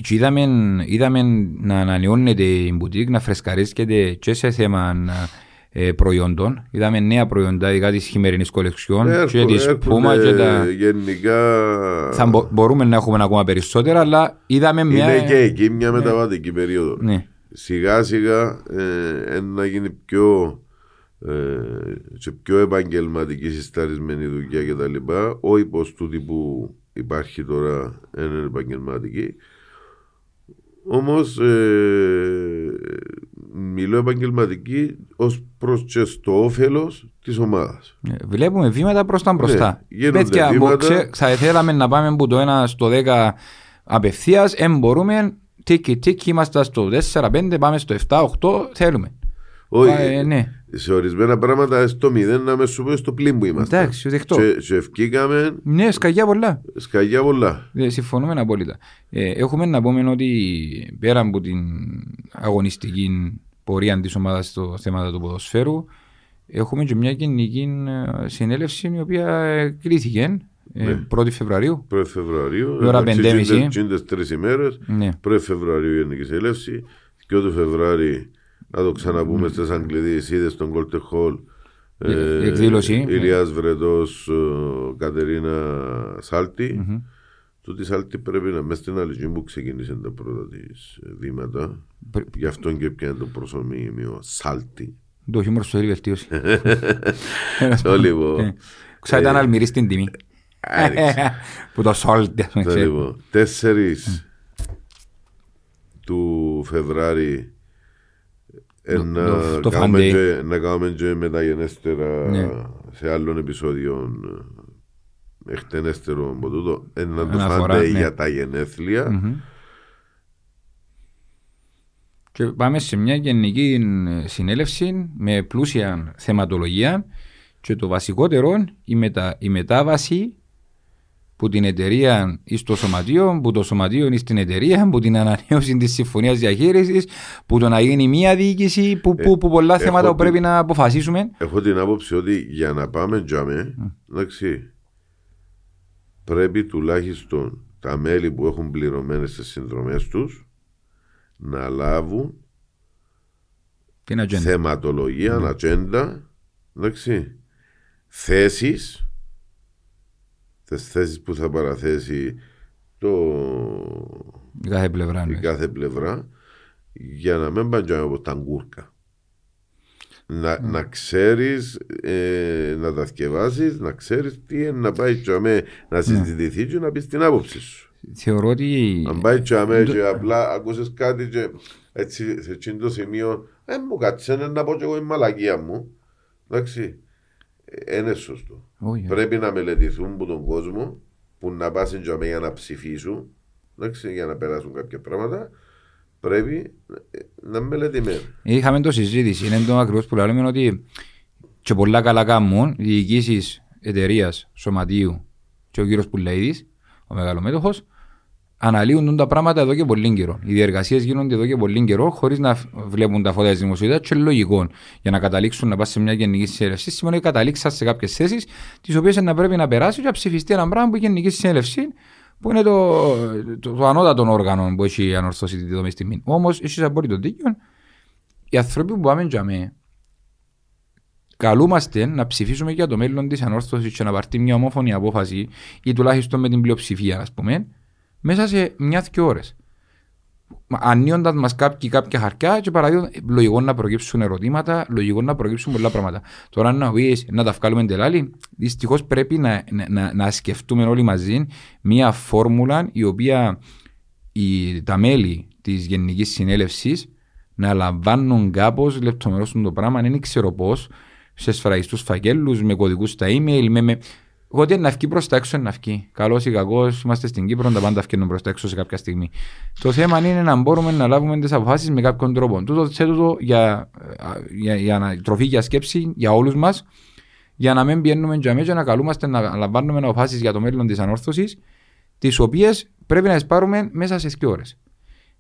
και είδαμε, είδαμε να ανανεώνεται η μπουτίκ, να φρεσκαρίσκεται και σε θέμα ε, προϊόντων. Είδαμε νέα προϊόντα, ειδικά της χειμερινής κολεξιόν Έρχο- και της σπούμα έρχονται και τα... Γενικά Θα μπο- μπορούμε να έχουμε ακόμα περισσότερα, αλλά είδαμε μια... είναι και εκεί μια μεταβατική περίοδο. Ναι, Σιγά σιγά ε, να γίνει πιο, ε, σε πιο επαγγελματική συσταρισμένη δουλειά κτλ. Όχι πως τούτη που υπάρχει τώρα είναι επαγγελματική. Όμως ε, μιλώ επαγγελματική ως προς και στο όφελος της ομάδας. Ε, Βλέπουμε βήματα προς τα μπροστά. Ναι, γίνονται Παιδιά, βήματα. μπο- ξέ- θα θέλαμε να πάμε από το 1 στο 10 απευθείας, εν μπορούμε, τίκι τίκι, είμαστε στο 4-5, πάμε στο 7-8, θέλουμε. Όχι, Ε, ναι. σε ορισμένα πράγματα στο μηδέν να με σου πω στο πλήν που είμαστε. Εντάξει, δεχτώ. Και, και ευκήκαμε Ναι, σκαγιά πολλά. σκαγιά πολλά. Ε, συμφωνούμε απόλυτα. Ε, έχουμε να πούμε ότι πέρα από την αγωνιστική πορεία της ομάδας στο θέμα του ποδοσφαίρου, έχουμε και μια γενική ε, συνέλευση η οποία ε, κλήθηκε Ναι. 1η Φεβρουαρίου. 1 Φεβρουαρίου. Η ώρα εντάξει, πεντέμιση. γίνονται- γίνονται τρεις ημέρες. Ναι. 1 Φεβρουαρίου η Γενική Συνέλευση. Και του Φεβρουάρι, να το ξαναπούμε στις Αγγλιδίες, είδες στον Κόλτε Χολ. Ε, εκδήλωση. Ηλιάς Βρετός, ε, Κατερίνα Σάλτη. Τούτη Σάλτη πρέπει να μέσα στην Αλγή που ξεκίνησε τα πρώτα της ε, βήματα. Πρέ- Γι' αυτό και πιάνε το προσωμείο Σάλτη. Το χιούμορ σου θέλει βελτίωση. Το λοιπόν. Ε, Ξέρω ήταν αλμυρί στην τιμή. Άριξε. Που το σόλτε. ας πούμε, Το ξέρεις. λοιπόν. Τέσσερις του Φεβράρι ε, Το- να το- το κάνουμε Fun Day. και- να κάνουμε και μεταγενέστερα Ναι. σε άλλων επεισόδιων ε, εκτενέστερο από τούτο ε, να το Αναφορά, φάντε ναι. για τα γενέθλια Μμμ. Και πάμε σε μια γενική ε, συνέλευση με πλούσια θεματολογία και το βασικότερο η, μετα, η μετάβαση που την εταιρεία εις το σωματείο, που το σωματείο εις την εταιρεία, που την ανανέωση της συμφωνίας διαχείρισης, που το να γίνει μια διοίκηση, που, που, που πολλά έχω θέματα που την- πρέπει να αποφασίσουμε. Έχω την άποψη ότι για να πάμε τζάμε, εντάξει, πρέπει τουλάχιστον τα μέλη που έχουν πληρωμένες τις συνδρομές τους να λάβουν Την ατζέντα. θεματολογία, ατζέντα, εντάξει, θέσεις, τις θέσεις που θα παραθέσει το, Η κάθε πλευρά. η ναι. κάθε πλευρά για να μην παντζάμε από τα γκούρκα. Να, να ξέρεις, ε, να τα θκευάσεις, να ξέρεις τι είναι να πάει τζαμέ να συζητηθεί και να πεις την άποψη σου. Θεωρώ ότι Αν πάει τζαμέ και απλά ακούσεις κάτι και έτσι σε εκείνο το σημείο ε, μου κάτσε να πω και εγώ η μαλακία μου. Εντάξει, ε, είναι σωστό. Όχι. Πρέπει να μελετηθούν από τον κόσμο που να πάσουν τζαμέ για να ψηφίσουν, εντάξει, για να περάσουν κάποια πράγματα. Πρέπει ε, να μελετημένοι. Είχαμε το συζήτηση, είναι το ακριβώς που λέμε ότι και πολλά καλά κάνουν οι διοικήσεις εταιρείας, σωματείου και ο κύριος Πουλαίδης, ο μεγαλομέτωχος, αναλύουν τα πράγματα εδώ και πολύ καιρό. Οι διεργασίες γίνονται εδώ και πολύ καιρό χωρίς να βλέπουν τα φώτα της δημοσιότητας και λογικό. Για να καταλήξουν να πας σε μια γενική συνέλευση σημαίνει ότι καταλήξαν σε κάποιες θέσεις τις οποίες να πρέπει να περάσει και να ψηφιστεί ένα πράγμα που η γενική συνέλευση που είναι το, το, το ανώτατο όργανο που έχει ανορθώσει τη δομή στιγμή. Όμως, έχεις απόλυτο δίκιο, οι άνθρωποι που πάμε για μέ, καλούμαστε να ψηφίσουμε για το μέλλον της ανόρθωσης και να πάρει μια ομόφωνη απόφαση ή τουλάχιστον με την πλειοψηφία, ας πούμε, μέσα σε μια-δυο ώρες. Ανοίγοντα μας κάποιοι κάποια χαρτιά και παραδείγματο, λογικό να προκύψουν ερωτήματα, λογικό να προκύψουν πολλά πράγματα. Τώρα να πεις να τα βγάλουμε τελάλι, δυστυχώς πρέπει να, να, να, να σκεφτούμε όλοι μαζί μια φόρμουλα η οποία οι, τα μέλη της Γενικής Συνέλευσης να λαμβάνουν κάπως λεπτομερώς το πράγμα, δεν ξέρω πώς, σε σφραγιστούς φακέλους, με κωδικούς στα email, με. με... Εγώ ότι να βγει προς τα έξω, να βγει. Καλός ή κακός, είμαστε στην Κύπρο, τα πάντα βγαίνουν προς τα έξω σε κάποια στιγμή. Το θέμα είναι να μπορούμε να λάβουμε τις αποφάσεις με κάποιον τρόπο. Τούτο θέτω για, για, για, να, τροφή για σκέψη για όλους μας, για να μην πιένουμε για μέσα να καλούμαστε να λαμβάνουμε αποφάσεις για το μέλλον της ανόρθωσης, τις οποίες πρέπει να τις πάρουμε μέσα σε δύο ώρες.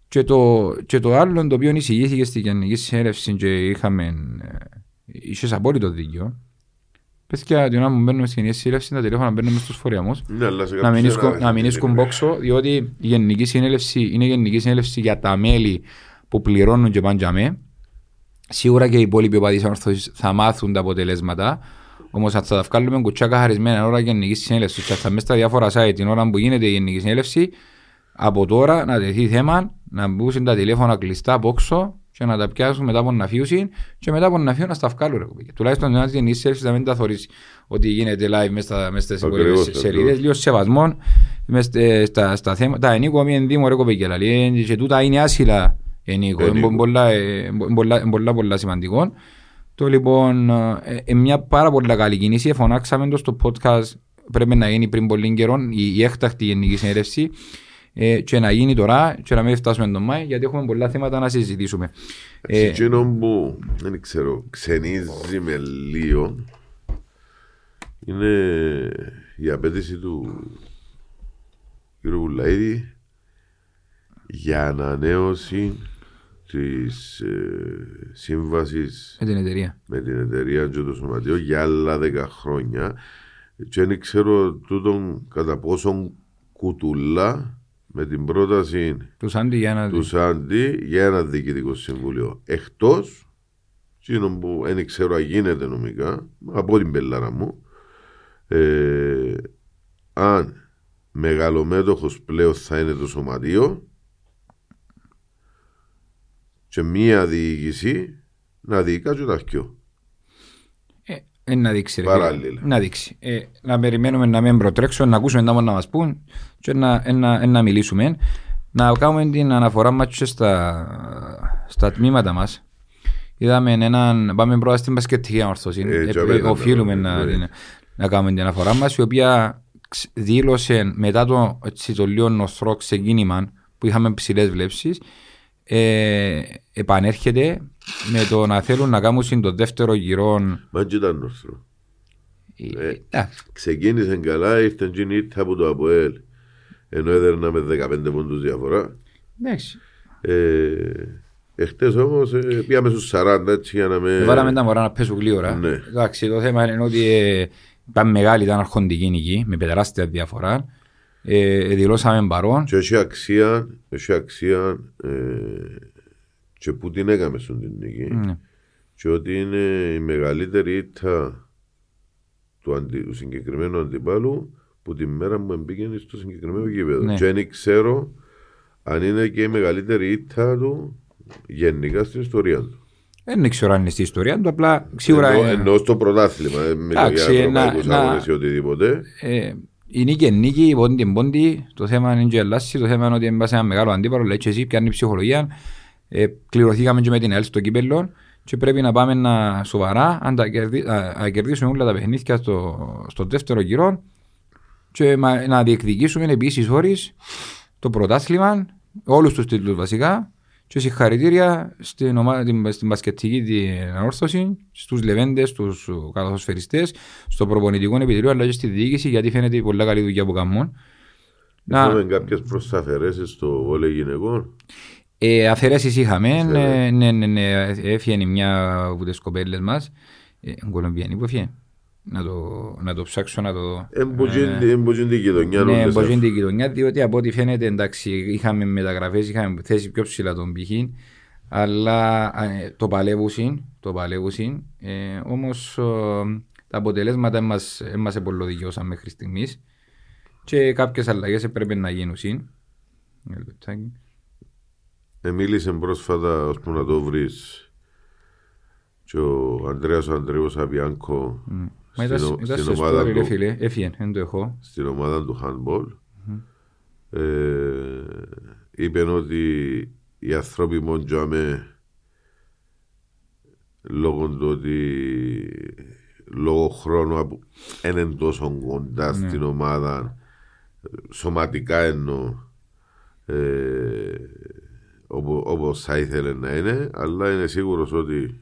Και το, και το άλλο το οποίο εισηγήθηκε στη Γενική Συνέλευση και είχαμε. ε, Είσαι απόλυτο δίκιο. Πες και την ώρα που μπαίνουμε στην Γενική Συνέλευση, τα τηλέφωνα μπαίνουμε στους φοριαμούς. Ναι, αλλά σε Να κάποιους μην, ένα- ίσκουν, να μην ίσκουν μπόξο, διότι η Γενική Συνέλευση είναι Γενική Συνέλευση για τα μέλη που πληρώνουν και πάνε για με. Σίγουρα και οι υπόλοιποι οπαδοί ανόρθωσης θα μάθουν τα αποτελέσματα. Όμως, αν θα τα βγάλουμε κουτσάκα χαρισμένα ώρα Γενική Συνέλευση, και θα μέσα στα διάφορα site την ώρα που γίνεται η Γενική Συνέλευση, από τώρα να τεθεί θέμα να μπουν τα τηλέφωνα κλειστά από όξω και να τα πιάσουν μετά από αναφίωση και μετά από αναφίωση να στα βγάλουν. ρε κουμπί. Τουλάχιστον ένας γενική συνέλευση να μην τα θωρήσει ότι γίνεται live μέσα στις Ακριβώς, υπόλοιπες σελίδες. ακριβώς. Λίγο σεβασμό μες στε- στα, στα θέματα. Ενίκο μη ενδύμο ρε κοπέκια λαλή, και τούτα είναι άσυλα ενίκο. Ενίκο. Είναι πολλά, ε, πολλά, πολλά, πολλά σημαντικό. Το λοιπόν, ε, ε, μια πάρα πολύ καλή κίνηση. Φωνάξαμε το στο podcast. Πρέπει να γίνει πριν πολύ καιρό η, η έκτακτη γενική συνέλευση ε, και να γίνει τώρα και να μην φτάσουμε τον Μάη γιατί έχουμε πολλά θέματα να συζητήσουμε. Ε, Ε, Εκείνο που δεν ξέρω, ξενίζει με λίγο είναι η απέτηση του κ. Βουλαίδη για ανανέωση της ε, σύμβασης Με την εταιρεία. με την εταιρεία και το σωματείο για άλλα 10 χρόνια και δεν ξέρω τούτον κατά πόσον κουτουλά με την πρόταση Τους Σάντι για να τους Σάντι για ένα διοικητικό συμβούλιο. Εκτός, εκείνο που δεν ξέρω αν γίνεται νομικά, από την πελάρα μου, ε, αν μεγαλομέτωχος πλέον θα είναι το σωματείο και μία διοίκηση να διοικά και τα δυο. Ε, να δείξει. Ρε, Παράλληλα. φίλε. Να δείξει. Ε, να περιμένουμε να μην προτρέξουμε, να ακούσουμε τα να μας πούν και να, ε, να, ε, να μιλήσουμε. Να κάνουμε την αναφορά μας και στα, στα τμήματα μας. Είδαμε έναν, πάμε πρώτα στην μπασκετική ορθώση. Ε, Ε, και ε, απέναντι, οφείλουμε ναι. να, την- να κάνουμε την αναφορά μας, η οποία ξ- δήλωσε μετά το, έτσι, το λίγο νοθρό ξεκίνημα που είχαμε ψηλές βλέψεις, ε, επανέρχεται με το να θέλουν να κάνουν το δεύτερο γυρό Μα και ήταν όρθρο. ε, εντάξει. Ξεκίνησε καλά, ήρθε εκείνη η ήττα από το ΑΠΟΕΛ. Ενώ έδερνα με 15 πόντους διαφορά. Εντάξει. Ε, εχθές όμως ε, πήγαμε στους 40 έτσι για να με... Βάλαμε τα μωρά να πέσουν γλύωρα. Ναι. Εντάξει, το θέμα είναι ότι ε, ήταν μεγάλη, ήταν αρχοντική νική, με τεράστια διαφορά. Ε, δηλώσαμε παρόν. Και έχει αξία, έχει αξία ε, και που την έκαμε στον την νίκη. Ναι. Και ότι είναι η μεγαλύτερη ήττα του, αντι, του συγκεκριμένου αντιπάλου που τη μέρα μου εμπήκαινε στο συγκεκριμένο γήπεδο. Ναι. Και δεν ξέρω αν είναι και η μεγαλύτερη ήττα του γενικά στην ιστορία του. Δεν ξέρω αν είναι στη ιστορία του, απλά σίγουρα Εννοώ, ε, εννοώ στο πρωτάθλημα, δεν μιλώ Εντάξει, για να- ευρωπαϊκούς να- αγώνες ή οτιδήποτε. ε, η νίκη είναι νίκη, πόντι είναι πόντι. Το θέμα είναι και ελάσσι, το θέμα είναι ότι είναι ένα μεγάλο αντίπαλο. Λέει και εσύ, πιάνει η ψυχολογία. Ε, κληρωθήκαμε και με την ΕΛ στο κύπελο και πρέπει να πάμε να σοβαρά αν τα κερδί, α, να κερδίσουμε όλα τα παιχνίδια στο, στο δεύτερο γύρο και μα- να διεκδικήσουμε επίσης όρει το πρωτάθλημα, όλους τους τίτλους βασικά. Και συγχαρητήρια στην, ομάδα, την, στην μπασκετική την ανόρθωση, στους λεβέντες, στους καθοσφαιριστές, στο προπονητικό επιτελείο αλλά και στη διοίκηση γιατί φαίνεται η πολύ καλή δουλειά που κάνουν. Να, Είχαμε κάποιες προσταφαιρέσεις στο βόλεϊ γυναικών. ε, αφαιρέσεις είχαμε, Ξέρω. ναι, ναι, ναι, ναι, έφυγε μια από τις κοπέλες μας, ε, Κολομβιανή που έφυγε, να το, να το ψάξω να το δω. Εμποτζήν την γειτονιά Ναι, όλες μπορεί αυτές. την κοινωνία, διότι από ό,τι φαίνεται εντάξει, είχαμε μεταγραφές, είχαμε θέσεις πιο ψηλά τον π.χ. Αλλά ε, το παλεύουσιν, το παλεύουσιν, ε, όμως ε, τα αποτελέσματα μας, ε, μας επολοδικιώσαν μέχρι στιγμής και κάποιες αλλαγές πρέπει να γίνουν. συν. Ένα λεπτάκι. Ε, μίλησε πρόσφατα ώσπου να το βρεις και ο Ανδρέας ο Ανδρέος Αβιάνκο Μα ήταν, στην, ο- ήταν στην σε ομάδα story, ρε του, φίλε, έφυγε, δεν το έχω. στην ομάδα του handball ε, είπε ότι οι άνθρωποι μόνο τζάμε λόγω του ότι λόγω χρόνου που δεν είναι τόσο κοντά Ναι. στην ομάδα σωματικά εννοώ ε, όπου, όπως θα ήθελε να είναι αλλά είναι σίγουρος ότι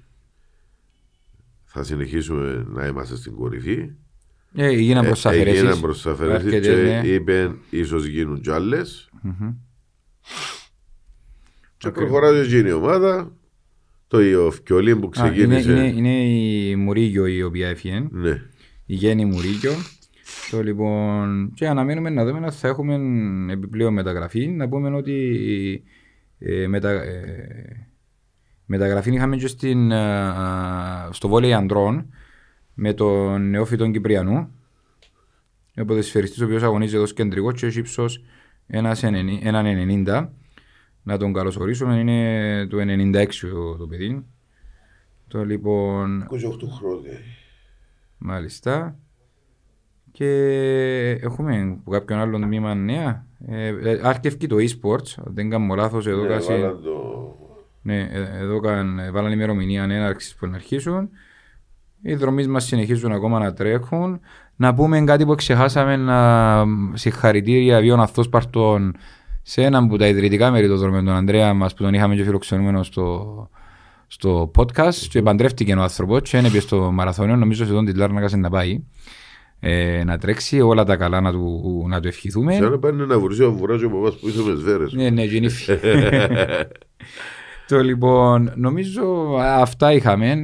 θα συνεχίσουμε να είμαστε στην κορυφή Ε, έγιναν ε, προς Έγιναν αφαιρέσεις. προς αφαιρέσεις Αρκετές, και ναι. είπε ίσως γίνουν κι άλλες Μμμ. και προχωράει και γίνει η ομάδα το ο Φκιολίν που Α, είναι, ξεκίνησε είναι, είναι η Μουρίγιο η οποία έφυγε. ναι, η Γέννη Μουρίγιο. Το λοιπόν, και αναμένουμε να δούμε αν θα έχουμε επιπλέον μεταγραφή. Να πούμε ότι ε, μετα, ε, μεταγραφή είχαμε και στην, ε, στο βόλεϊ ανδρών με τον νεόφυτο Κυπριανού. Ο ποδοσφαιριστής ο οποίος αγωνίζει εδώ στο κεντρικό και έχει ύψος ένας ενενή- έναν 90. Να τον καλωσορίσουμε, είναι το 96 το, το παιδί. Το λοιπόν, 28 χρόνια Μάλιστα. Και έχουμε που κάποιον άλλον τμήμα νέα. Ε, ε, άρχευκε το e-sports, αν δεν κάνω λάθος εδώ Ναι, κάση- βάλαν το- ναι, ε, εδώ καν, ε, βάλαν ημερομηνία έναρξης που να αρχίσουν. Οι δρομείς μας συνεχίζουν ακόμα να τρέχουν. Να πούμε κάτι που ξεχάσαμε να συγχαρητήρια βιών αυτός παρτών σε έναν από τα ιδρυτικά μέρη των δρομών, τον Ανδρέα μας που τον είχαμε και φιλοξενούμενο στο, στο podcast και παντρεύτηκε ο άνθρωπος και είναι στο μαραθώνιο, νομίζω σε τον την Λάρνακα να πάει ε, να τρέξει όλα τα καλά να του, να του ευχηθούμε. Σαν να πάνε να βρει ο βουράζο από εμάς που είσαι με σφαίρες Ναι, ναι, γίνει Το λοιπόν, νομίζω αυτά είχαμε.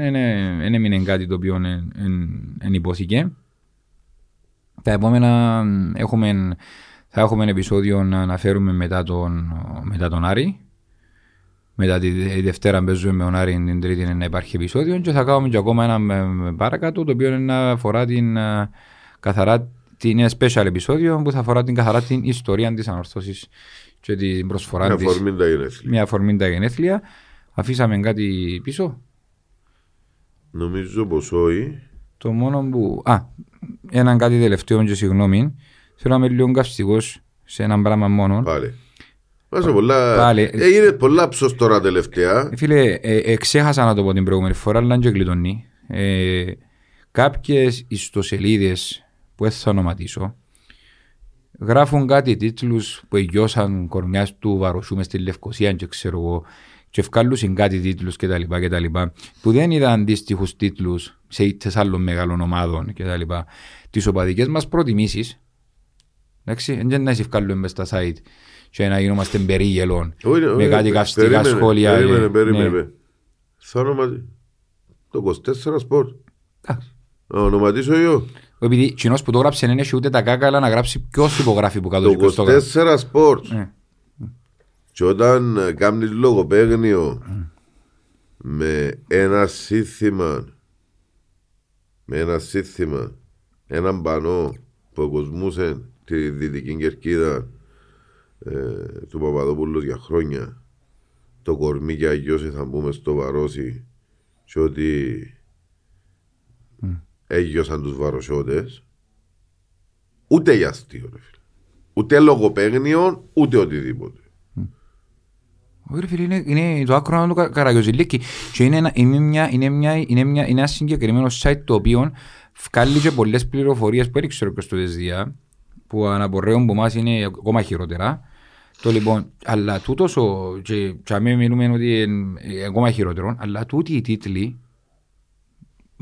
Δεν έμεινε κάτι το οποίο δεν υπόθηκε. Τα επόμενα έχουμε, θα έχουμε επεισόδιο να αναφέρουμε μετά τον, μετά τον Άρη. Μετά τη Δευτέρα παίζουμε με τον Άρη την Τρίτη να υπάρχει επεισόδιο και θα κάνουμε και ακόμα ένα παρακάτω το οποίο να αφορά την καθαρά την special επεισόδιο που θα αφορά την καθαρά την ιστορία της ανορθώσης και την προσφορά Μια της. αφορμή τα γενέθλια. Μια αφορμή τα γενέθλια. Αφήσαμε κάτι πίσω. Νομίζω πως όχι. Το μόνο που... Α, έναν κάτι τελευταίο και συγγνώμη. Θέλω να είμαι λίγο καυστικός σε έναν πράγμα μόνο. Πάλι. Μάσα πολλά... Πάλι. Έγινε πολλά ψως τώρα τελευταία. Ε, Φίλε, ε, ε, ξέχασα να το πω την προηγούμενη φορά, αλλά και γλιτωνεί. Ε, κάποιες ιστοσελίδες που δεν θα ονοματίσω γράφουν κάτι τίτλους που εγιώσαν κορμιάς του Βαροσού μες στη Λευκοσία και ξέρω εγώ και ευκάλουσαν κάτι τίτλους κτλ. κτλ που δεν είδαν αντίστοιχους τίτλους σε ήττες άλλων μεγάλων ομάδων κτλ. Τις οπαδικές μας προτιμήσεις εντάξει, δεν να ευκάλουμε μες στα site και να γινόμαστε περίγελων Όχι, όχι, με κάτι πε- καυστικά περίμενε, σχόλια. Περίμενε, και- περίμενε. ναι. Θα ονοματίσω. Το 24 σπορ. Εντάξει. Να ονοματίσω εγώ. Επειδή κοινός που το γράψε δεν έχει ούτε τα κάκαλα να γράψει ποιος υπογράφει που κάτω και Το ποιος το γράφει. 24 σπορ. Ναι. Και όταν ε, κάνεις λογοπαίγνιο με ένα σύνθημα με ένα σύνθημα έναν πανό που κοσμούσε τη Δυτική Κερκίδα ε, του Παπαδόπουλου για χρόνια το κορμί και αγιώσει θα μπούμε στο βαρόσι και ότι έγιωσαν τους βαροσιώτες ούτε για αστείο ρε φίλε. ούτε λογοπαίγνιο ούτε οτιδήποτε. Όχι ρε φίλε, είναι, είναι το άκρο του Κα- Καραγιοζηλίκη και είναι, ένα, είναι, μια, είναι, μια, είναι, μια, είναι ένα συγκεκριμένο site το οποίο βγάλει και πολλές πληροφορίες που δεν ξέρω ποιος το δεσδιά που αναπορρέουν που μας είναι ακόμα χειρότερα. Το λοιπόν, αλλά τούτος ο, και, και αμέ μιλούμε ότι είναι ακόμα χειρότερο, αλλά τούτοι οι τίτλοι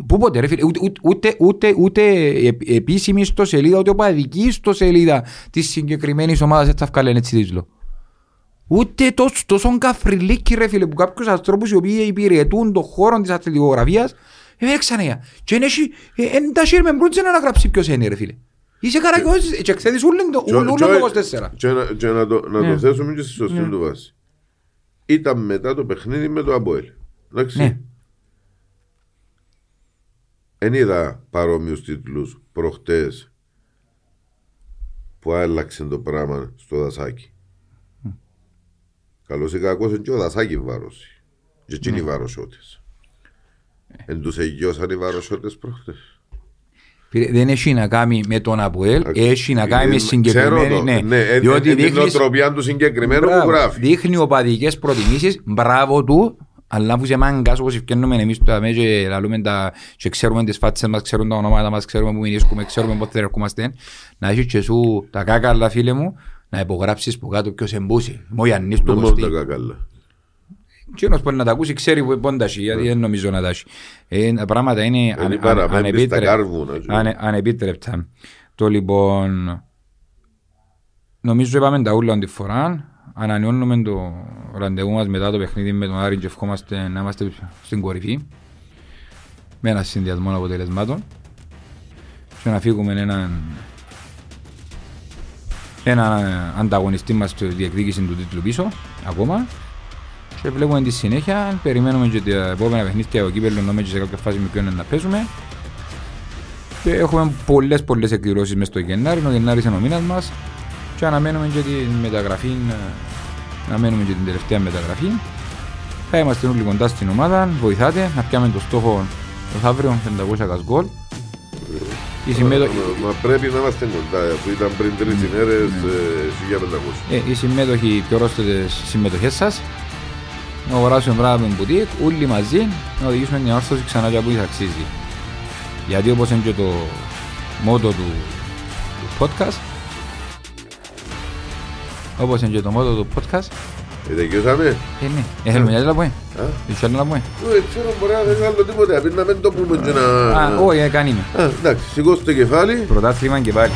Πού ποτέ ρε φίλε, ούτε, ούτε, ούτε, ούτε, ούτε ε- επίσημη στο σελίδα, ούτε οπαδική στο σελίδα της συγκεκριμένης ομάδας έτσι θα βγάλει έτσι τίτλο. Ούτε τόσο, τόσο καφριλίκι ρε φίλε που κάποιους ανθρώπους οι οποίοι υπηρετούν τον χώρο της αθλητικογραφίας έπαιξαν για. Και είναι έχει, ε, εν τα σύρ με μπρούτζε να γράψει ποιος είναι ρε φίλε. Είσαι καρακιός και εκθέτεις ούλον το Και- ούλον και- το 24. Και, να, και να, το, να Ναι. το θέσουμε και στη σωστή Ναι. του βάση. Ήταν μετά το παιχνίδι με το Αποέλ. Εντάξει. Ναι. Εν είδα παρόμοιους τίτλους προχτές που άλλαξε το πράγμα στο δασάκι. Καλό ή κακός είναι και ο δασάκι βάρωση. Και εκείνοι οι βαροσιώτες. Εν τους εγγυώσαν οι βαροσιώτες προχτές. Φίλε, Δεν έχει να κάνει με τον Αποέλ, έχει να κάνει με Ε, συγκεκριμένη... Ξέρω το. Ναι, Ναι, εν- διότι εν την δείχνεις- νοοτροπία του συγκεκριμένου Μπράβο. που γράφει. Δείχνει οπαδικές προτιμήσεις, μπράβο του, αλλά αφού είσαι μάγκας όπως ευκαινούμε εμείς που τα μέσα και λαλούμε τα και ξέρουμε τις φάτσες μας, ξέρουμε τα ονόματα μας, ξέρουμε που μηνίσκουμε, ξέρουμε πότε ερχόμαστε, να έχεις και σου τα κάκαλα φίλε μου, να υπογράψεις που κάτω ποιος εμπούσει. Μου Ιαννής του Δεν μόνο Κωστή. τα κακάλα. Εκείνος μπορεί να τα ακούσει, ξέρει που πόντα έχει, γιατί δεν νομίζω να τα έχει. Ε, τα πράγματα είναι Είναι ανε- παραπέμπει στα ανεπίτρεπτα. κάρβουνα. και- Ανε, ανεπίτρεπτα. Το λοιπόν, νομίζω είπαμε τα ούλα τη φορά. Ανανεώνουμε το ραντεβού μας μετά το παιχνίδι με τον Άρη και ευχόμαστε να είμαστε στην κορυφή. Με ένα συνδυασμό αποτελεσμάτων. Και να φύγουμε έναν έναν ανταγωνιστή μας στη διεκδίκηση του τίτλου πίσω ακόμα και βλέπουμε τη συνέχεια περιμένουμε και τα επόμενα παιχνίδια ο κύπελο νομίζω σε κάποια φάση με ποιον να παίζουμε και έχουμε πολλές πολλές εκδηλώσεις μες στο Γενάρη, ο Γενάρης είναι ο μήνας μας και αναμένουμε και την μεταγραφή, ε, αναμένουμε και την τελευταία μεταγραφή. Θα είμαστε όλοι κοντά στην ομάδα, βοηθάτε να πιάμε το στόχο το αύριο 500 κασγκόλ. Η, συμμέτω... Μα- Μα πρέπει να είμαστε κοντά, που ήταν πριν τρεις ημέρες ε, 1500. ε, οι συμμέτοχοι πιορώσετε συμμετοχές σας να αγοράσουμε πράγμα με μπουτίκ, όλοι μαζί να οδηγήσουμε την όρθωση ξανά για που της αξίζει. Γιατί όπως είναι και το μότο του, του podcast όπως είναι και το μότο του podcast Ε, τελειώσαμε. ε, ναι, ε, θέλουμε κάτι να πούμε, Α, έχει άλλο να πούμε. Δεν ξέρω, μπορεί να δεν άλλο τίποτε, απ' να μην το πούμε και να... Α, όχι, ε, κάνει με. Α, εντάξει, σηκώστε το κεφάλι. Πρωτάθλημα και πάλι.